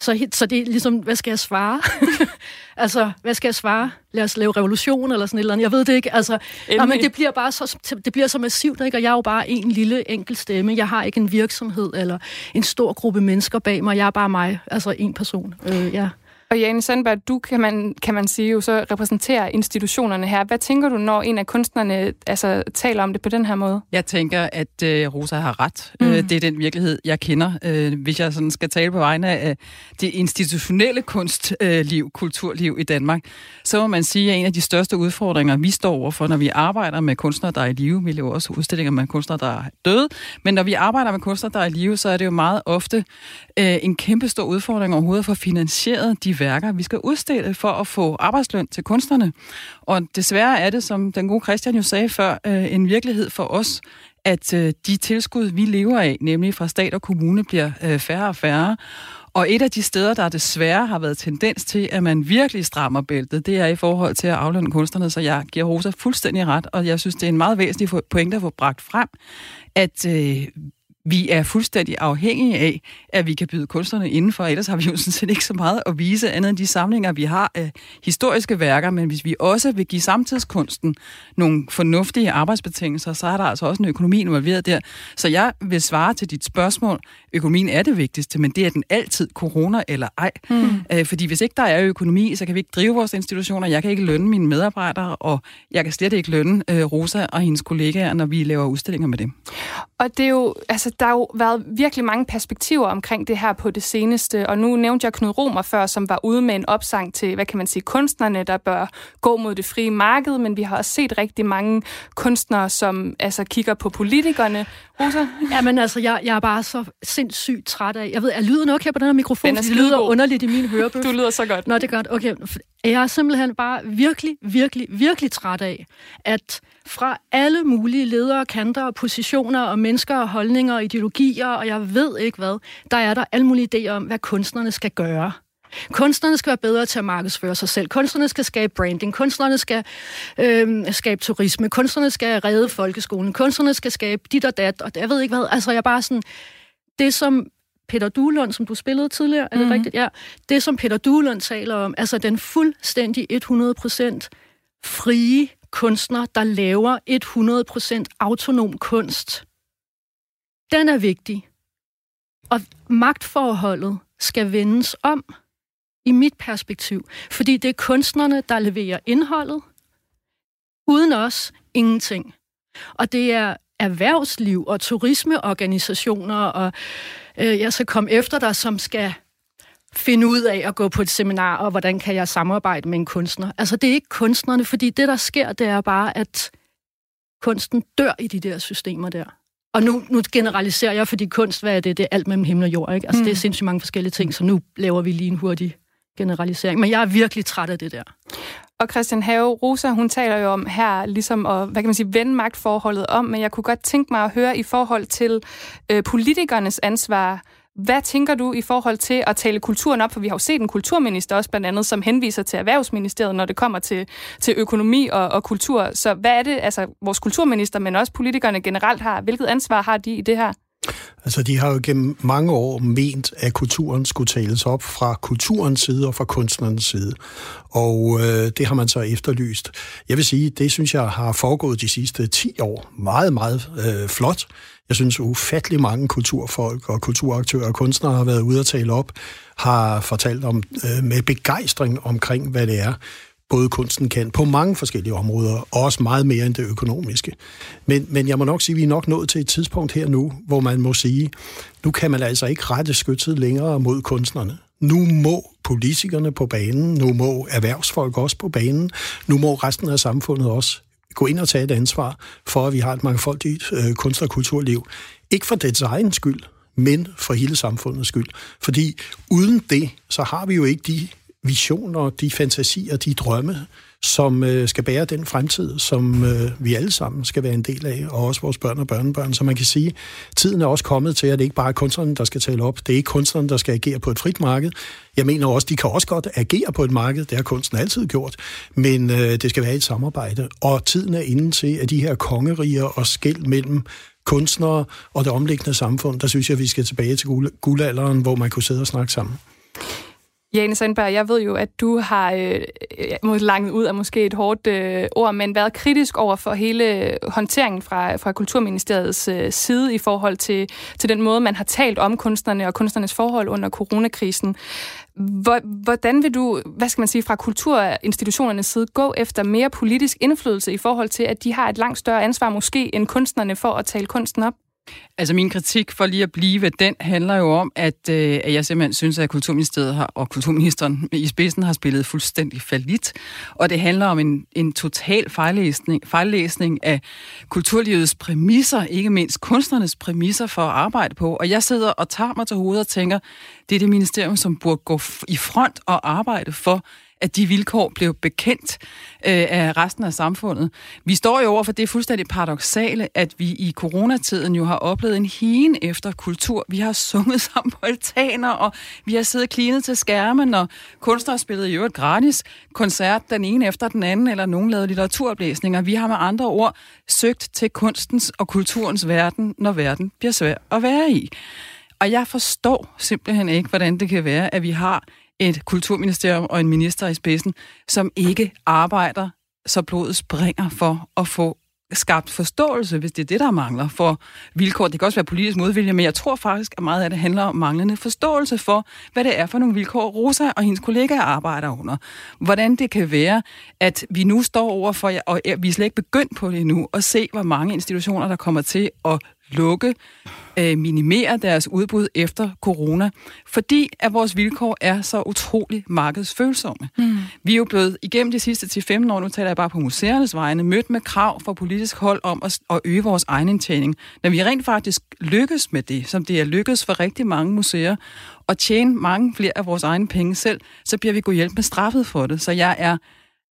Så, så det er ligesom, hvad skal jeg svare? altså, hvad skal jeg svare? Lad os lave revolution eller sådan et eller andet. Jeg ved det ikke. Altså, nej, men det bliver bare så, det bliver så massivt, ikke? og jeg er jo bare en lille enkel stemme. Jeg har ikke en virksomhed eller en stor gruppe mennesker bag mig. Jeg er bare mig, altså en person. Øh, ja. Og Jane Sandberg, du kan man, kan man sige jo så repræsenterer institutionerne her. Hvad tænker du, når en af kunstnerne altså, taler om det på den her måde? Jeg tænker, at øh, Rosa har ret. Mm. Øh, det er den virkelighed, jeg kender. Øh, hvis jeg sådan skal tale på vegne af det institutionelle kunstliv, øh, kulturliv i Danmark, så må man sige, at en af de største udfordringer, vi står overfor, når vi arbejder med kunstnere, der er i live, vi laver også udstillinger med kunstnere, der er døde, men når vi arbejder med kunstnere, der er i live, så er det jo meget ofte øh, en kæmpe stor udfordring overhovedet at få finansieret de værker, vi skal udstille for at få arbejdsløn til kunstnerne. Og desværre er det, som den gode Christian jo sagde før, øh, en virkelighed for os, at øh, de tilskud, vi lever af, nemlig fra stat og kommune, bliver øh, færre og færre. Og et af de steder, der desværre har været tendens til, at man virkelig strammer bæltet, det er i forhold til at aflønne kunstnerne, så jeg giver Rosa fuldstændig ret, og jeg synes, det er en meget væsentlig pointe at få bragt frem, at øh, vi er fuldstændig afhængige af, at vi kan byde kunstnerne indenfor, ellers har vi jo sådan set ikke så meget at vise andet end de samlinger, vi har af historiske værker, men hvis vi også vil give samtidskunsten nogle fornuftige arbejdsbetingelser, så er der altså også en økonomi involveret der. Så jeg vil svare til dit spørgsmål, økonomien er det vigtigste, men det er den altid, corona eller ej. Mm. Øh, fordi hvis ikke der er økonomi, så kan vi ikke drive vores institutioner, jeg kan ikke lønne mine medarbejdere, og jeg kan slet ikke lønne øh, Rosa og hendes kollegaer, når vi laver udstillinger med dem. Og det er jo, altså der har jo været virkelig mange perspektiver omkring det her på det seneste, og nu nævnte jeg Knud Romer før, som var ude med en opsang til, hvad kan man sige, kunstnerne, der bør gå mod det frie marked, men vi har også set rigtig mange kunstnere, som altså kigger på politikerne. Rosa? Ja, men altså, jeg, jeg er bare så sindssygt træt af, jeg ved, er lyden okay på den her mikrofon? Den det lyder underligt i min hørebøf. Du lyder så godt. Nå, det er godt. Okay, jeg er simpelthen bare virkelig, virkelig, virkelig træt af, at fra alle mulige ledere, kanter og positioner og mennesker og holdninger og ideologier, og jeg ved ikke hvad, der er der alle mulige idéer om, hvad kunstnerne skal gøre. Kunstnerne skal være bedre til at markedsføre sig selv. Kunstnerne skal skabe branding. Kunstnerne skal øh, skabe turisme. Kunstnerne skal redde folkeskolen. Kunstnerne skal skabe dit og dat. Og jeg ved ikke hvad. Altså, jeg er bare sådan... Det, som Peter Duelund, som du spillede tidligere, er det mm-hmm. rigtigt? Ja. Det, som Peter Duelund taler om, altså den fuldstændig 100% frie kunstner, der laver 100% autonom kunst, den er vigtig. Og magtforholdet skal vendes om, i mit perspektiv. Fordi det er kunstnerne, der leverer indholdet. Uden os, ingenting. Og det er erhvervsliv og turismeorganisationer, og øh, jeg skal komme efter dig, som skal finde ud af at gå på et seminar, og hvordan kan jeg samarbejde med en kunstner. Altså, det er ikke kunstnerne, fordi det, der sker, det er bare, at kunsten dør i de der systemer der. Og nu, nu generaliserer jeg, fordi kunst, hvad er det? Det er alt mellem himmel og jord, ikke? Altså, mm. det er mm. sindssygt mange forskellige ting, så nu laver vi lige en hurtig generalisering. Men jeg er virkelig træt af det der. Og Christian Have, Rosa, hun taler jo om her, ligesom at, hvad kan man sige, vende magtforholdet om, men jeg kunne godt tænke mig at høre i forhold til øh, politikernes ansvar hvad tænker du i forhold til at tale kulturen op? For vi har jo set en kulturminister også blandt andet, som henviser til Erhvervsministeriet, når det kommer til, til økonomi og, og kultur. Så hvad er det, altså vores kulturminister, men også politikerne generelt har? Hvilket ansvar har de i det her? Altså, de har jo gennem mange år ment, at kulturen skulle tales op fra kulturens side og fra kunstnerens side. Og øh, det har man så efterlyst. Jeg vil sige, det synes jeg har foregået de sidste 10 år meget, meget øh, flot. Jeg synes, ufattelig mange kulturfolk og kulturaktører og kunstnere har været ude at tale op, har fortalt om øh, med begejstring omkring, hvad det er, både kunsten kan på mange forskellige områder, og også meget mere end det økonomiske. Men, men jeg må nok sige, at vi er nok nået til et tidspunkt her nu, hvor man må sige, nu kan man altså ikke rette skytset længere mod kunstnerne. Nu må politikerne på banen, nu må erhvervsfolk også på banen, nu må resten af samfundet også gå ind og tage et ansvar for, at vi har et mangfoldigt øh, kunst- og kulturliv. Ikke for dets egen skyld, men for hele samfundets skyld. Fordi uden det, så har vi jo ikke de visioner, de fantasier, de drømme, som øh, skal bære den fremtid, som øh, vi alle sammen skal være en del af, og også vores børn og børnebørn. Så man kan sige, tiden er også kommet til, at det ikke bare er kunstnerne, der skal tale op. Det er ikke kunstnerne, der skal agere på et frit marked. Jeg mener også, de kan også godt agere på et marked. Det har kunsten altid gjort. Men øh, det skal være et samarbejde. Og tiden er inde til, at de her kongeriger og skæld mellem kunstnere og det omliggende samfund, der synes jeg, vi skal tilbage til guldalderen, hvor man kunne sidde og snakke sammen. Jane Sandberg, jeg ved jo, at du har øh, langt ud af måske et hårdt øh, ord, men været kritisk over for hele håndteringen fra, fra Kulturministeriets øh, side i forhold til, til den måde, man har talt om kunstnerne og kunstnernes forhold under coronakrisen. Hvordan vil du, hvad skal man sige, fra kulturinstitutionernes side gå efter mere politisk indflydelse i forhold til, at de har et langt større ansvar måske end kunstnerne for at tale kunsten op? Altså min kritik for lige at blive den handler jo om, at, øh, at jeg simpelthen synes, at Kulturministeriet har, og Kulturministeren i spidsen har spillet fuldstændig falit. Og det handler om en, en total fejllæsning, fejllæsning af kulturlivets præmisser, ikke mindst kunstnernes præmisser for at arbejde på. Og jeg sidder og tager mig til hovedet og tænker, det er det ministerium, som burde gå i front og arbejde for, at de vilkår blev bekendt øh, af resten af samfundet. Vi står jo over for det fuldstændig paradoxale, at vi i coronatiden jo har oplevet en hien efter kultur. Vi har sunget sammen på altaner, og vi har siddet klinet til skærmen, og kunstnere spillede jo øvrigt gratis koncert den ene efter den anden, eller nogen lavede litteraturoplæsninger. Vi har med andre ord søgt til kunstens og kulturens verden, når verden bliver svær at være i. Og jeg forstår simpelthen ikke, hvordan det kan være, at vi har et kulturministerium og en minister i spidsen, som ikke arbejder, så blodet springer for at få skabt forståelse, hvis det er det, der mangler for vilkår. Det kan også være politisk modvilje, men jeg tror faktisk, at meget af det handler om manglende forståelse for, hvad det er for nogle vilkår, Rosa og hendes kollegaer arbejder under. Hvordan det kan være, at vi nu står over for, og vi er slet ikke begyndt på det endnu, at se, hvor mange institutioner, der kommer til at lukke, øh, minimere deres udbud efter corona, fordi at vores vilkår er så utrolig markedsfølsomme. Mm. Vi er jo blevet igennem de sidste 10-15 år, nu taler jeg bare på museernes vegne, mødt med krav fra politisk hold om at, at øge vores egen indtjening. Når vi rent faktisk lykkes med det, som det er lykkedes for rigtig mange museer, og tjene mange flere af vores egne penge selv, så bliver vi gået hjælp med straffet for det. Så jeg er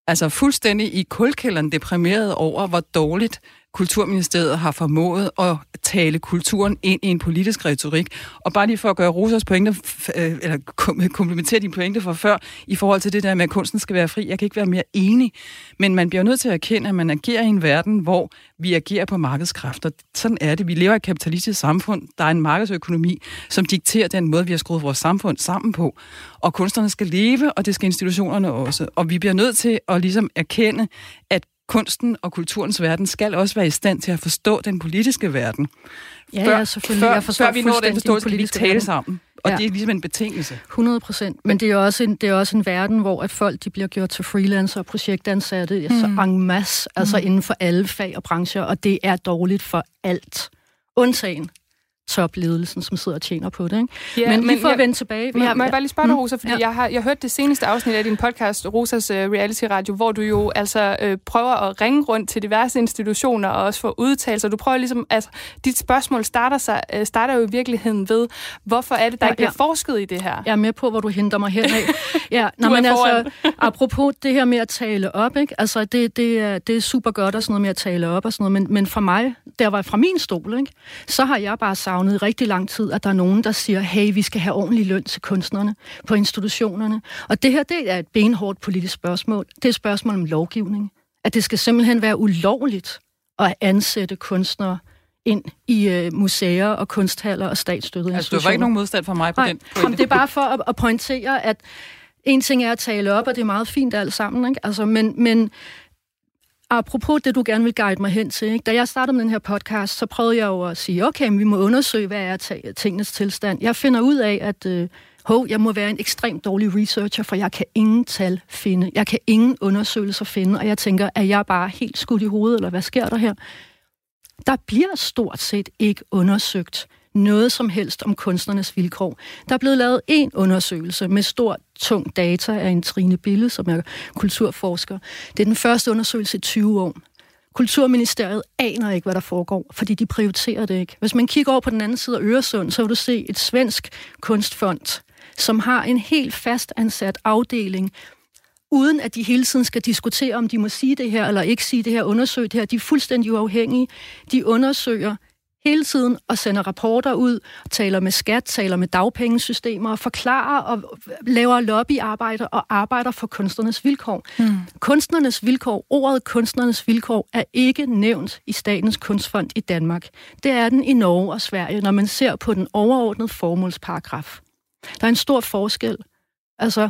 altså fuldstændig i kulkælderen deprimeret over, hvor dårligt Kulturministeriet har formået at tale kulturen ind i en politisk retorik. Og bare lige for at gøre Rosas pointe, øh, eller komplementere dine pointe fra før, i forhold til det der med, at kunsten skal være fri. Jeg kan ikke være mere enig. Men man bliver nødt til at erkende, at man agerer i en verden, hvor vi agerer på markedskræfter. Sådan er det. Vi lever i et kapitalistisk samfund. Der er en markedsøkonomi, som dikterer den måde, vi har skruet vores samfund sammen på. Og kunstnerne skal leve, og det skal institutionerne også. Og vi bliver nødt til at ligesom erkende, at kunsten og kulturens verden skal også være i stand til at forstå den politiske verden. Ja, før, ja selvfølgelig. Før, jeg forstår før vi når den forståelse, skal vi tale verden. sammen. Og ja. det er ligesom en betingelse. 100 procent. Men det er, også en, det er også en verden, hvor at folk de bliver gjort til freelancer og projektansatte mm. altså en masse, altså mm. inden for alle fag og brancher, og det er dårligt for alt. Undtagen topledelsen, som sidder og tjener på det. Ikke? Ja, men, lige for jeg, at vende tilbage... Men, ja, må jeg bare lige spørge dig, mm. Rosa, fordi ja. jeg har jeg hørt det seneste afsnit af din podcast, Rosas uh, Reality Radio, hvor du jo altså uh, prøver at ringe rundt til diverse institutioner og også få udtalelser. Du prøver ligesom... Altså, dit spørgsmål starter, sig, uh, starter jo i virkeligheden ved, hvorfor er det, der ja, ikke bliver ja. forsket i det her? Jeg er med på, hvor du henter mig henad. ja, nå, men altså, apropos det her med at tale op, ikke? Altså, det, det, er, det er super godt og sådan noget med at tale op og sådan noget, men, men fra mig, der var fra min stol, ikke? så har jeg bare sagt, savnet i rigtig lang tid, at der er nogen, der siger, hey, vi skal have ordentlig løn til kunstnerne på institutionerne. Og det her, det er et benhårdt politisk spørgsmål. Det er et spørgsmål om lovgivning. At det skal simpelthen være ulovligt at ansætte kunstnere ind i øh, museer og kunsthaller og statsstøttede altså, institutioner. Altså, du var ikke nogen modstand for mig på Nej, den pointe? det er bare for at, at pointere, at en ting er at tale op, og det er meget fint alt sammen, ikke? Altså, men, men apropos det, du gerne vil guide mig hen til, ikke? da jeg startede med den her podcast, så prøvede jeg jo at sige, okay, vi må undersøge, hvad er tingenes tilstand. Jeg finder ud af, at øh, hov, jeg må være en ekstremt dårlig researcher, for jeg kan ingen tal finde. Jeg kan ingen undersøgelser finde, og jeg tænker, er jeg bare helt skudt i hovedet, eller hvad sker der her? Der bliver stort set ikke undersøgt noget som helst om kunstnernes vilkår. Der er blevet lavet en undersøgelse med stor, tung data af en Trine Bille, som er kulturforsker. Det er den første undersøgelse i 20 år. Kulturministeriet aner ikke, hvad der foregår, fordi de prioriterer det ikke. Hvis man kigger over på den anden side af Øresund, så vil du se et svensk kunstfond, som har en helt fast ansat afdeling, uden at de hele tiden skal diskutere, om de må sige det her eller ikke sige det her, undersøge det her. De er fuldstændig uafhængige. De undersøger hele tiden og sender rapporter ud, taler med skat, taler med dagpengesystemer, forklarer og laver lobbyarbejde og arbejder for kunstnernes vilkår. Mm. Kunstnernes vilkår, ordet kunstnernes vilkår, er ikke nævnt i Statens Kunstfond i Danmark. Det er den i Norge og Sverige, når man ser på den overordnede formålsparagraf. Der er en stor forskel Altså,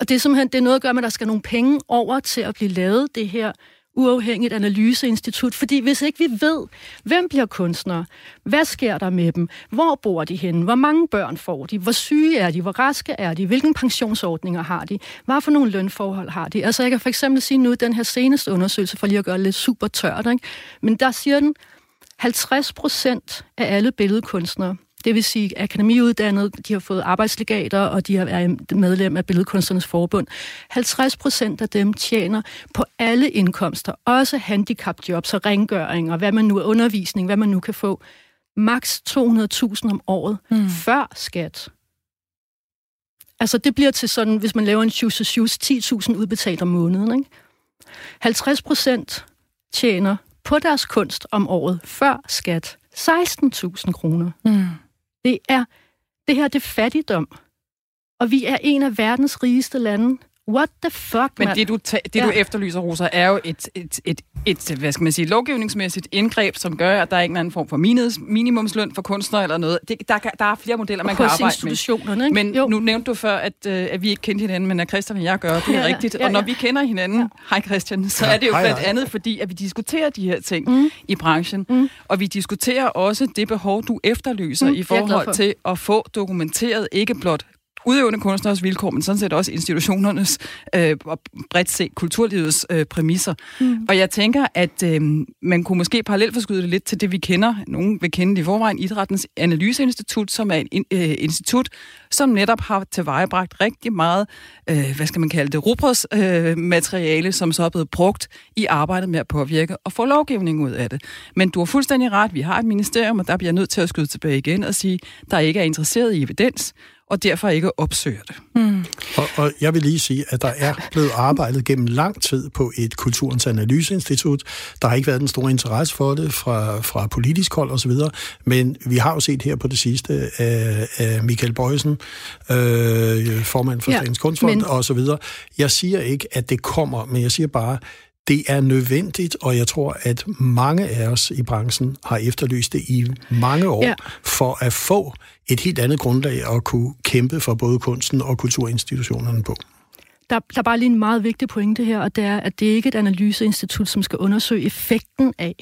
og det er simpelthen det er noget at gøre med, at der skal nogle penge over til at blive lavet det her uafhængigt analyseinstitut, fordi hvis ikke vi ved, hvem bliver kunstnere, hvad sker der med dem, hvor bor de henne, hvor mange børn får de, hvor syge er de, hvor raske er de, hvilke pensionsordninger har de, hvad for nogle lønforhold har de. Altså jeg kan for eksempel sige nu, den her seneste undersøgelse, for lige at gøre det lidt super tørt, ikke? men der siger den, 50 procent af alle billedkunstnere det vil sige akademiuddannet, de har fået arbejdslegater, og de er medlem af Billedkunstnernes Forbund. 50 procent af dem tjener på alle indkomster, også handicapjobs og rengøring, og hvad man nu er undervisning, hvad man nu kan få. Max 200.000 om året, mm. før skat. Altså det bliver til sådan, hvis man laver en shoes shoes 10.000 udbetalt om måneden. Ikke? 50 procent tjener på deres kunst om året før skat 16.000 kroner. Mm. Det er det her, det er fattigdom. Og vi er en af verdens rigeste lande. What the fuck, Men det, du, ta- det, ja. du efterlyser, Rosa, er jo et, et, et, et, hvad skal man sige, lovgivningsmæssigt indgreb, som gør, at der er ikke en anden form for minimumsløn for kunstnere eller noget. Det, der, der er flere modeller, man kan arbejde institutionerne, med. Ikke? Men jo. nu nævnte du før, at, øh, at vi ikke kendte hinanden, men at Christian og jeg gør, det er ja, rigtigt. Ja, ja. Og når vi kender hinanden, ja. hej Christian, så ja, er det jo blandt andet fordi, at vi diskuterer de her ting mm. i branchen. Mm. Og vi diskuterer også det behov, du efterlyser mm. i forhold til at få dokumenteret ikke blot udøvende kunstners vilkår, men sådan set også institutionernes øh, og bredt set kulturlivets øh, præmisser. Mm. Og jeg tænker, at øh, man kunne måske parallelt forskyde det lidt til det, vi kender. Nogen vil kende det i forvejen, Idrættens Analyseinstitut, som er et øh, institut, som netop har tilvejebragt rigtig meget, øh, hvad skal man kalde det, rubros øh, materiale, som så er blevet brugt i arbejdet med at påvirke og få lovgivning ud af det. Men du har fuldstændig ret. Vi har et ministerium, og der bliver nødt til at skyde tilbage igen og sige, der ikke er interesseret i evidens, og derfor ikke opsøger det. Mm. Og, og jeg vil lige sige, at der er blevet arbejdet gennem lang tid på et kulturens analyseinstitut. Der har ikke været den store interesse for det fra, fra politisk hold osv., men vi har jo set her på det sidste af, af Michael Bøjsen, øh, formand for ja, Statens Kunstfond men... osv. Jeg siger ikke, at det kommer, men jeg siger bare, det er nødvendigt, og jeg tror, at mange af os i branchen har efterlyst det i mange år, ja. for at få et helt andet grundlag at kunne kæmpe for både kunsten og kulturinstitutionerne på. Der, der er bare lige en meget vigtig pointe her, og det er, at det ikke er et analyseinstitut, som skal undersøge effekten af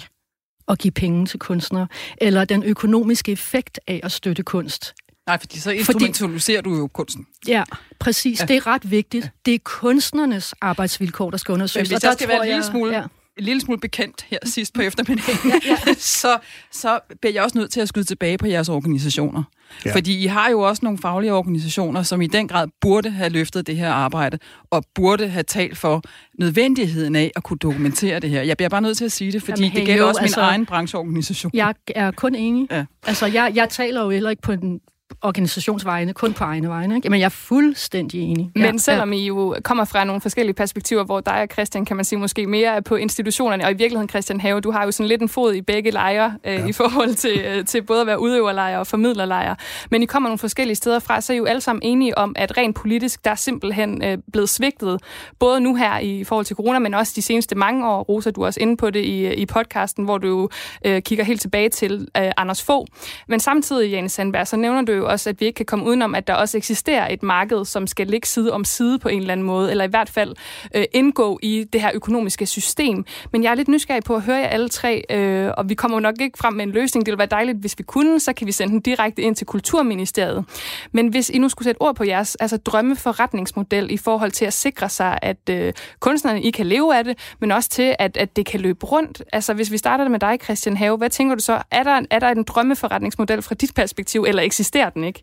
at give penge til kunstnere, eller den økonomiske effekt af at støtte kunst. Nej, fordi så instrumentaliserer fordi, du jo kunsten. Ja, præcis. Ja. Det er ret vigtigt. Ja. Det er kunstnernes arbejdsvilkår, der skal undersøges. Men hvis jeg skal være en lille smule ja en lille smule bekendt her sidst på eftermiddagen, ja, ja. så, så bliver jeg også nødt til at skyde tilbage på jeres organisationer. Ja. Fordi I har jo også nogle faglige organisationer, som i den grad burde have løftet det her arbejde, og burde have talt for nødvendigheden af at kunne dokumentere det her. Jeg bliver bare nødt til at sige det, fordi Jamen, hey, det gælder jo, også min altså, egen brancheorganisation. Jeg er kun enig. Ja. Altså, jeg, jeg taler jo heller ikke på den organisationsvejene, kun på egne vegne. Ikke? Men jeg er fuldstændig enig. Men ja, selvom ja. I jo kommer fra nogle forskellige perspektiver, hvor dig og Christian, kan man sige, måske mere er på institutionerne, og i virkeligheden, Christian Have, du har jo sådan lidt en fod i begge lejre, øh, ja. i forhold til, øh, til både at være udøverlejre og formidlerlejre. Men I kommer nogle forskellige steder fra, så er I jo alle sammen enige om, at rent politisk, der er simpelthen øh, blevet svigtet, både nu her i forhold til corona, men også de seneste mange år. Rosa, du er også inde på det i, i podcasten, hvor du øh, kigger helt tilbage til øh, Anders Fogh. Men samtidig, Jane Sandberg, så nævner du jo også, at vi ikke kan komme udenom, at der også eksisterer et marked, som skal ligge side om side på en eller anden måde, eller i hvert fald øh, indgå i det her økonomiske system. Men jeg er lidt nysgerrig på at høre jer alle tre, øh, og vi kommer nok ikke frem med en løsning. Det ville være dejligt, hvis vi kunne, så kan vi sende den direkte ind til Kulturministeriet. Men hvis I nu skulle sætte ord på jeres altså drømmeforretningsmodel i forhold til at sikre sig, at øh, kunstnerne I kan leve af det, men også til, at, at det kan løbe rundt. Altså hvis vi starter med dig, Christian Have, hvad tænker du så? Er der, er der en drømmeforretningsmodel fra dit perspektiv, eller eksisterer den ikke?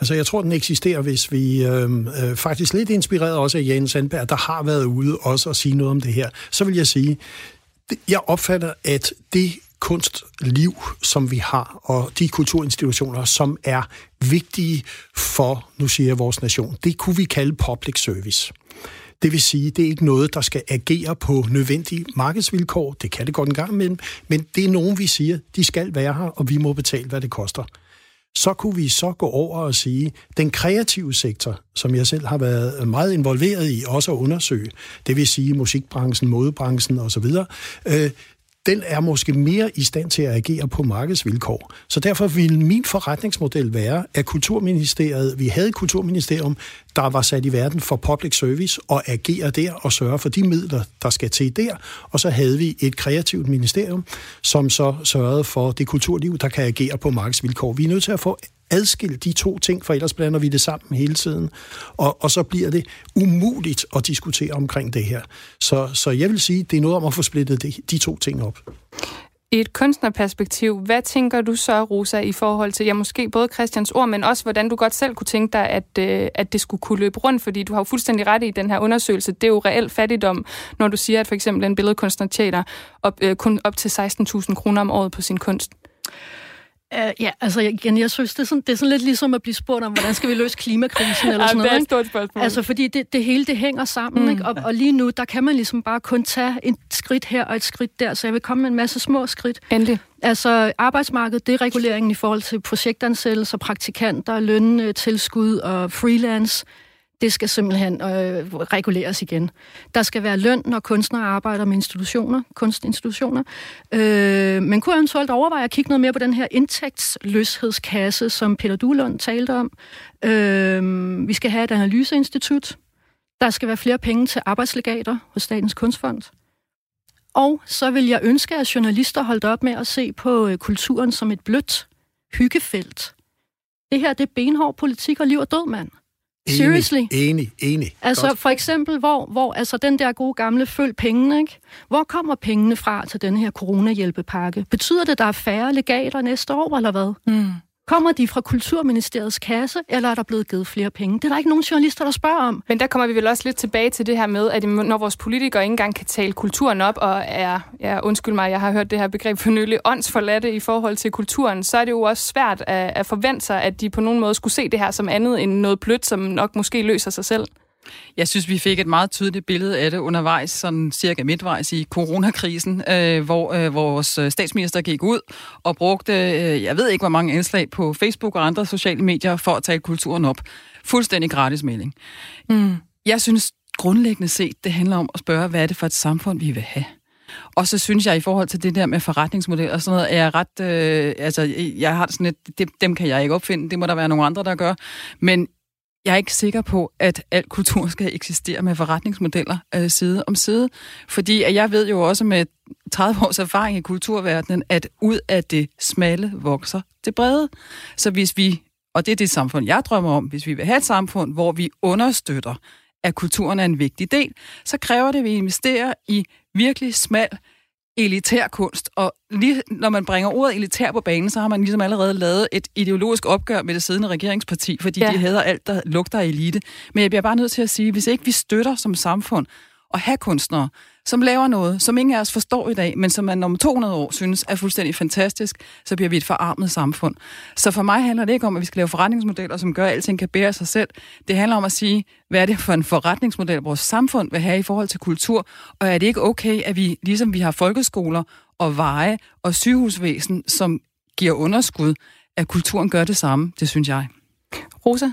Altså, jeg tror, den eksisterer, hvis vi øh, øh, faktisk lidt inspireret også af Jens Sandberg, der har været ude også at sige noget om det her. Så vil jeg sige, jeg opfatter, at det kunstliv, som vi har, og de kulturinstitutioner, som er vigtige for, nu siger jeg, vores nation, det kunne vi kalde public service. Det vil sige, det er ikke noget, der skal agere på nødvendige markedsvilkår. Det kan det godt en gang imellem, men det er nogen, vi siger, de skal være her, og vi må betale, hvad det koster så kunne vi så gå over og sige, den kreative sektor, som jeg selv har været meget involveret i, også at undersøge, det vil sige musikbranchen, modebranchen osv., øh, den er måske mere i stand til at agere på markedsvilkår. Så derfor ville min forretningsmodel være, at Kulturministeriet, vi havde et kulturministerium, der var sat i verden for public service og agere der og sørge for de midler, der skal til der. Og så havde vi et kreativt ministerium, som så sørgede for det kulturliv, der kan agere på markedsvilkår. Vi er nødt til at få adskille de to ting, for ellers blander vi det sammen hele tiden. Og, og så bliver det umuligt at diskutere omkring det her. Så, så jeg vil sige, det er noget om at få splittet de, de to ting op. I et kunstnerperspektiv, hvad tænker du så, Rosa, i forhold til, ja, måske både Christians ord, men også hvordan du godt selv kunne tænke dig, at, øh, at det skulle kunne løbe rundt, fordi du har jo fuldstændig ret i den her undersøgelse. Det er jo reelt fattigdom, når du siger, at for eksempel en billedkunstner tjener op, øh, kun op til 16.000 kroner om året på sin kunst. Uh, ja, altså igen, jeg synes, det er, sådan, det er sådan lidt ligesom at blive spurgt om, hvordan skal vi løse klimakrisen eller sådan noget. det er et stort spørgsmål. Altså, fordi det, det hele, det hænger sammen, mm. ikke? Og, og lige nu, der kan man ligesom bare kun tage et skridt her og et skridt der, så jeg vil komme med en masse små skridt. Endelig. Altså, arbejdsmarkedet, det er reguleringen i forhold til projektansættelser, praktikanter, løntilskud og freelance det skal simpelthen øh, reguleres igen. Der skal være løn, når kunstnere arbejder med institutioner, kunstinstitutioner. Øh, man kunne eventuelt overveje at kigge noget mere på den her indtægtsløshedskasse, som Peter Duhlund talte om. Øh, vi skal have et analyseinstitut. Der skal være flere penge til arbejdslegater hos Statens Kunstfond. Og så vil jeg ønske, at journalister holdt op med at se på øh, kulturen som et blødt hyggefelt. Det her, det er benhård politik og liv og død, mand. Seriously? Enig, enig, enig. Altså Godt. for eksempel, hvor, hvor altså den der gode gamle følg pengene, ikke? Hvor kommer pengene fra til den her coronahjælpepakke? Betyder det, at der er færre legater næste år, eller hvad? Mm. Kommer de fra Kulturministeriets kasse, eller er der blevet givet flere penge? Det er der ikke nogen journalister, der spørger om. Men der kommer vi vel også lidt tilbage til det her med, at når vores politikere ikke engang kan tale kulturen op, og er, ja, undskyld mig, jeg har hørt det her begreb for nylig, åndsforladte i forhold til kulturen, så er det jo også svært at, at forvente sig, at de på nogen måde skulle se det her som andet end noget blødt, som nok måske løser sig selv. Jeg synes, vi fik et meget tydeligt billede af det undervejs, sådan cirka midtvejs i coronakrisen, øh, hvor øh, vores øh, statsminister gik ud og brugte, øh, jeg ved ikke hvor mange indslag på Facebook og andre sociale medier for at tale kulturen op. Fuldstændig gratis melding. Mm. Jeg synes grundlæggende set, det handler om at spørge, hvad er det for et samfund, vi vil have? Og så synes jeg, i forhold til det der med forretningsmodel og sådan noget, er jeg ret... Øh, altså, jeg har sådan et, det, dem kan jeg ikke opfinde, det må der være nogle andre, der gør. Men jeg er ikke sikker på, at al kultur skal eksistere med forretningsmodeller øh, side om side. Fordi at jeg ved jo også med 30 års erfaring i kulturverdenen, at ud af det smalle vokser det brede. Så hvis vi, og det er det samfund, jeg drømmer om, hvis vi vil have et samfund, hvor vi understøtter, at kulturen er en vigtig del, så kræver det, at vi investerer i virkelig smal elitær kunst, og lige når man bringer ordet elitær på banen, så har man ligesom allerede lavet et ideologisk opgør med det siddende regeringsparti, fordi ja. de hader alt, der lugter af elite. Men jeg bliver bare nødt til at sige, hvis ikke vi støtter som samfund at have kunstnere, som laver noget, som ingen af os forstår i dag, men som man om 200 år synes er fuldstændig fantastisk, så bliver vi et forarmet samfund. Så for mig handler det ikke om, at vi skal lave forretningsmodeller, som gør, at alting kan bære sig selv. Det handler om at sige, hvad er det for en forretningsmodel, vores samfund vil have i forhold til kultur, og er det ikke okay, at vi, ligesom vi har folkeskoler og veje og sygehusvæsen, som giver underskud, at kulturen gør det samme, det synes jeg. Rosa?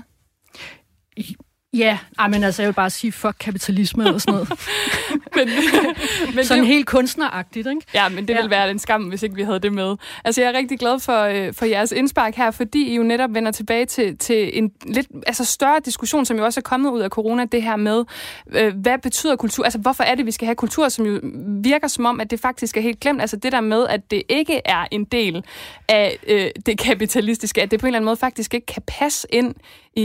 Ja, ej, men altså, jeg vil bare sige, fuck kapitalisme eller sådan noget. men, men sådan det, helt kunstneragtigt, ikke? Ja, men det ja. ville være en skam, hvis ikke vi havde det med. Altså, jeg er rigtig glad for, øh, for jeres indspark her, fordi I jo netop vender tilbage til, til en lidt altså, større diskussion, som jo også er kommet ud af corona, det her med, øh, hvad betyder kultur? Altså, hvorfor er det, vi skal have kultur, som jo virker som om, at det faktisk er helt glemt? Altså, det der med, at det ikke er en del af øh, det kapitalistiske, at det på en eller anden måde faktisk ikke kan passe ind i,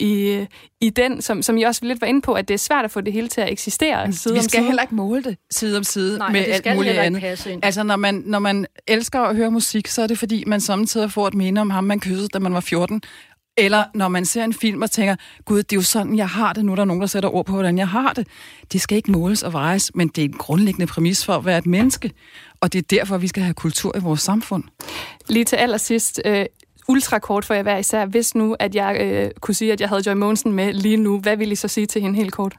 i, i den, som, som I også lidt var inde på, at det er svært at få det hele til at eksistere side Vi om skal side. heller ikke måle det side om side Nej, med alt muligt andet. Altså, når man, når man elsker at høre musik, så er det fordi, man samtidig får et minde om ham, man kyssede, da man var 14. Eller når man ser en film og tænker, gud, det er jo sådan, jeg har det. Nu er der nogen, der sætter ord på, hvordan jeg har det. Det skal ikke måles og vejes, men det er en grundlæggende præmis for at være et menneske. Og det er derfor, vi skal have kultur i vores samfund. Lige til allersidst, øh, ultrakort for jer hver især. Hvis nu, at jeg øh, kunne sige, at jeg havde Joy Monsen med lige nu, hvad ville I så sige til hende helt kort?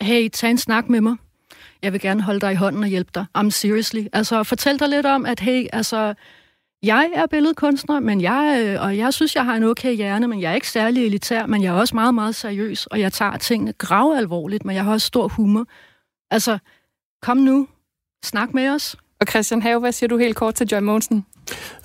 Hey, tag en snak med mig. Jeg vil gerne holde dig i hånden og hjælpe dig. I'm seriously. Altså, fortæl dig lidt om, at hey, altså, jeg er billedkunstner, men jeg, øh, og jeg synes, jeg har en okay hjerne, men jeg er ikke særlig elitær, men jeg er også meget, meget seriøs, og jeg tager tingene grav alvorligt, men jeg har også stor humor. Altså, kom nu, snak med os, og Christian Have, hvad siger du helt kort til Joy Mogensen?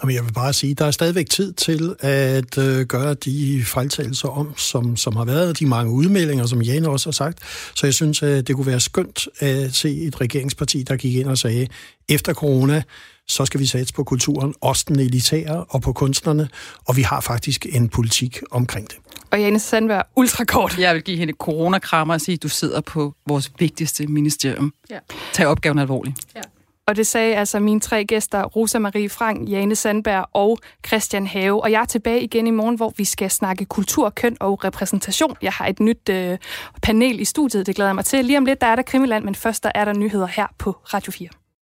Jamen, jeg vil bare sige, at der er stadigvæk tid til at øh, gøre de fejltagelser om, som, som har været, de mange udmeldinger, som Jane også har sagt. Så jeg synes, at det kunne være skønt at se et regeringsparti, der gik ind og sagde, efter corona, så skal vi satse på kulturen, også den elitære og på kunstnerne, og vi har faktisk en politik omkring det. Og Jane Sandberg, ultrakort. Jeg vil give hende coronakrammer og sige, at du sidder på vores vigtigste ministerium. Ja. Tag opgaven alvorligt. Ja. Og det sagde altså mine tre gæster, Rosa Marie Frank, Jane Sandberg og Christian Have. Og jeg er tilbage igen i morgen, hvor vi skal snakke kultur, køn og repræsentation. Jeg har et nyt øh, panel i studiet, det glæder jeg mig til. Lige om lidt, der er der Krimiland, men først der er der nyheder her på Radio 4.